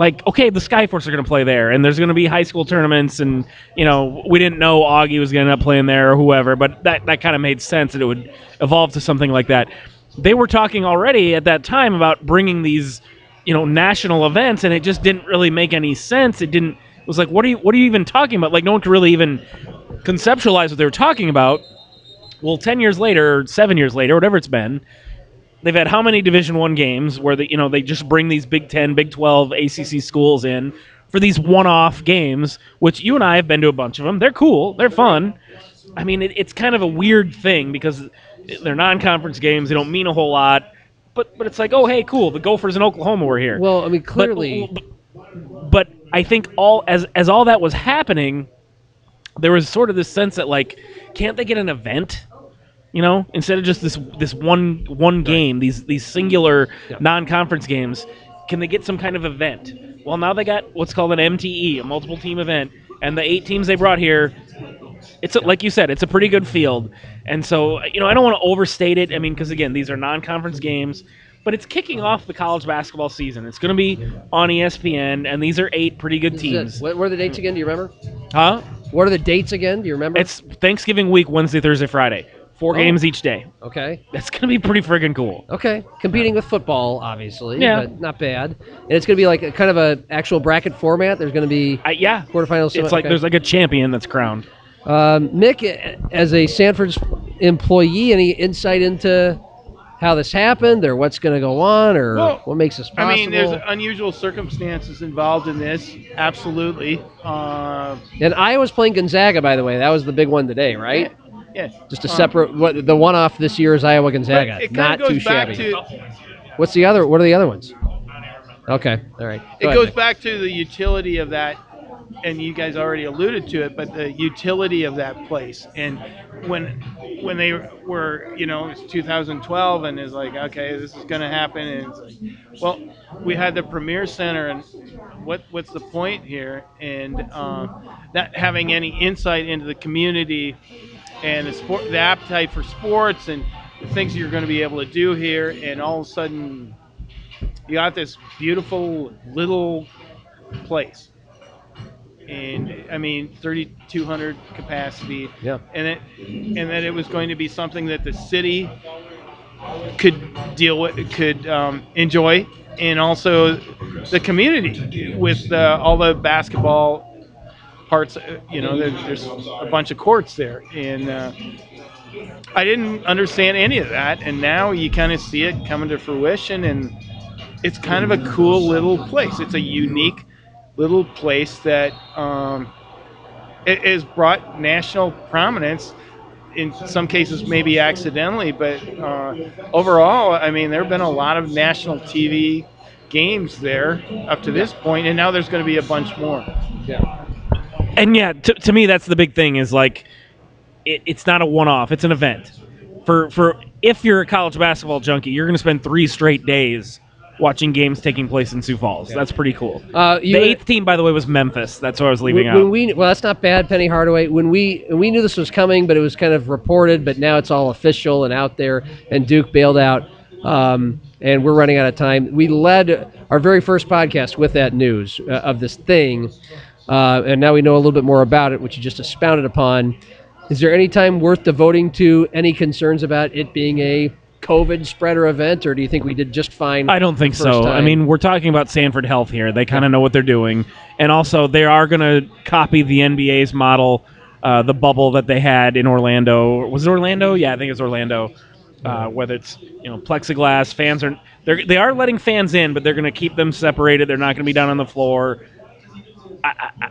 Like, okay, the Skyforce are going to play there, and there's going to be high school tournaments, and you know, we didn't know Augie was going to end up playing there or whoever, but that that kind of made sense that it would evolve to something like that. They were talking already at that time about bringing these you know national events and it just didn't really make any sense. It didn't it was like what are you what are you even talking about? Like no one could really even conceptualize what they were talking about. Well 10 years later 7 years later whatever it's been they've had how many division 1 games where they you know they just bring these big 10 big 12 ACC schools in for these one-off games which you and I have been to a bunch of them. They're cool. They're fun. I mean it, it's kind of a weird thing because they're non-conference games. They don't mean a whole lot. But but it's like oh hey cool. The Gophers in Oklahoma were here. Well, I mean, clearly. but, but I think all as as all that was happening, there was sort of this sense that like, can't they get an event? You know, instead of just this this one one game, these these singular Yeah. non-conference games, can they get some kind of event? Well, now they got what's called an MTE, a multiple team event, and the eight teams they brought here. It's a, like you said, it's a pretty good field, and so you know I don't want to overstate it. I mean, because again, these are non-conference games, but it's kicking off the college basketball season. It's going to be on ESPN, and these are eight pretty good This is it. teams, What, what are the dates again? Do you remember? huh? What are the dates again? Do you remember? It's Thanksgiving week, Wednesday, Thursday, Friday, four Oh. games each day. okay. That's going to be pretty friggin' cool. Okay, competing with football, obviously. Yeah. but not bad. And it's going to be like a kind of a actual bracket format. There's going to be I, yeah, quarterfinals. it's like okay. there's like a champion that's crowned. Um, Mick, as a Sanford's employee, any insight into how this happened, or what's going to go on, or Well, what makes this possible? I mean, there's unusual circumstances involved in this. Absolutely. Uh, and Iowa's playing Gonzaga, by the way. That was the big one today, right? Yeah. Just a Um, separate. What the one-off this year is Iowa Gonzaga. it Not too shabby. to What's the other? What are the other ones? Okay, all right. it Go ahead, goes back to the utility of that and you guys already alluded to it but the utility of that place and when when they were you know it's 2012 and it's like okay this is going to happen and it's like well we had the premier center and what what's the point here and um, not having any insight into the community and the sport the appetite for sports and the things you're going to be able to do here and all of a sudden you got this beautiful little place and i mean 3200 capacity Yeah. and it and that it was going to be something that the city could deal with could um, enjoy and also the community with uh, all the basketball parts uh, you know there, there's a bunch of courts there. And uh, i didn't understand any of that. And now you kind of see it coming to fruition and it's kind of a cool little place. It's a unique little place that um, it has brought national prominence in some cases maybe accidentally but uh, overall i mean there have been a lot of national tv games there up to this point and now there's going to be a bunch more and yeah, to, to me, that's the big thing is like, it, it's not a one-off; it's an event. For for if you're a college basketball junkie, you're going to spend three straight days watching games taking place in Sioux Falls. That's pretty cool. Uh, the eighth team, by the way, was Memphis. That's what I was leaving when, out. when we well, that's not bad, Penny Hardaway. When we we knew this was coming, but it was kind of reported, but now it's all official and out there. And Duke bailed out, um, and we're running out of time. We led our very first podcast with that news uh, of this thing, uh, and now we know a little bit more about it, which you just expounded upon. Is there any time worth devoting to any concerns about it being a COVID spreader event, or do you think we did just fine? I don't think so. I mean, we're talking about Sanford Health here. They kind of know what they're doing, and also they are going to copy the NBA's model, uh, the bubble that they had in Orlando. Was it Orlando? Yeah, I think it's Orlando. Uh, whether it's you know plexiglass, fans are they are letting fans in, but they're going to keep them separated. They're not going to be down on the floor. I, I,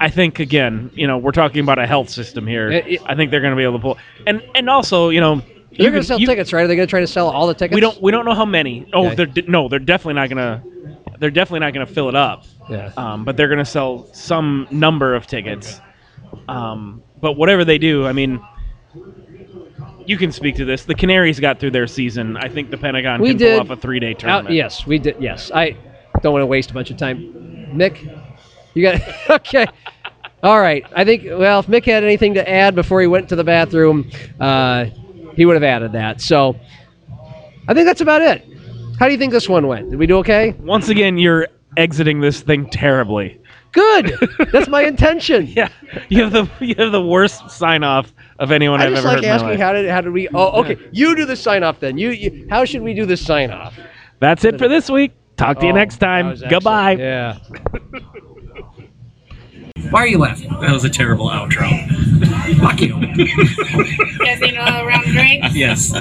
I- think again, you know, we're talking about a health system here. It- it- I think they're going to be able to pull, and and also, you know, They're going to sell you- tickets, right? Are they going to try to sell all the tickets? we don't we don't know how many. Oh, Okay. they're de- no, they're definitely not gonna. They're definitely not going to fill it up, Yeah. um, but they're going to sell some number of tickets. Um, but whatever they do, I mean, you can speak to this. The Canaries got through their season. I think the Pentagon We can did. pull off a three-day Out, tournament. yes, we did. Yes, I don't want to waste a bunch of time. Mick, you got okay. All right. I think well, if Mick had anything to add before he went to the bathroom, uh, he would have added that. So I think that's about it. How do you think this one went? Did we do okay? Once again, you're exiting this thing terribly. Good. That's my intention. Yeah, you have the you have the worst sign off of anyone I have just ever like heard asking how did how did we? Oh, okay. You do the sign off then. You, you how should we do the sign off? That's it for this week. Talk to you Oh, next that time. was excellent. Goodbye. Yeah. Why are you laughing? That was a terrible outro. Fuck you. Casino around drink. Yes.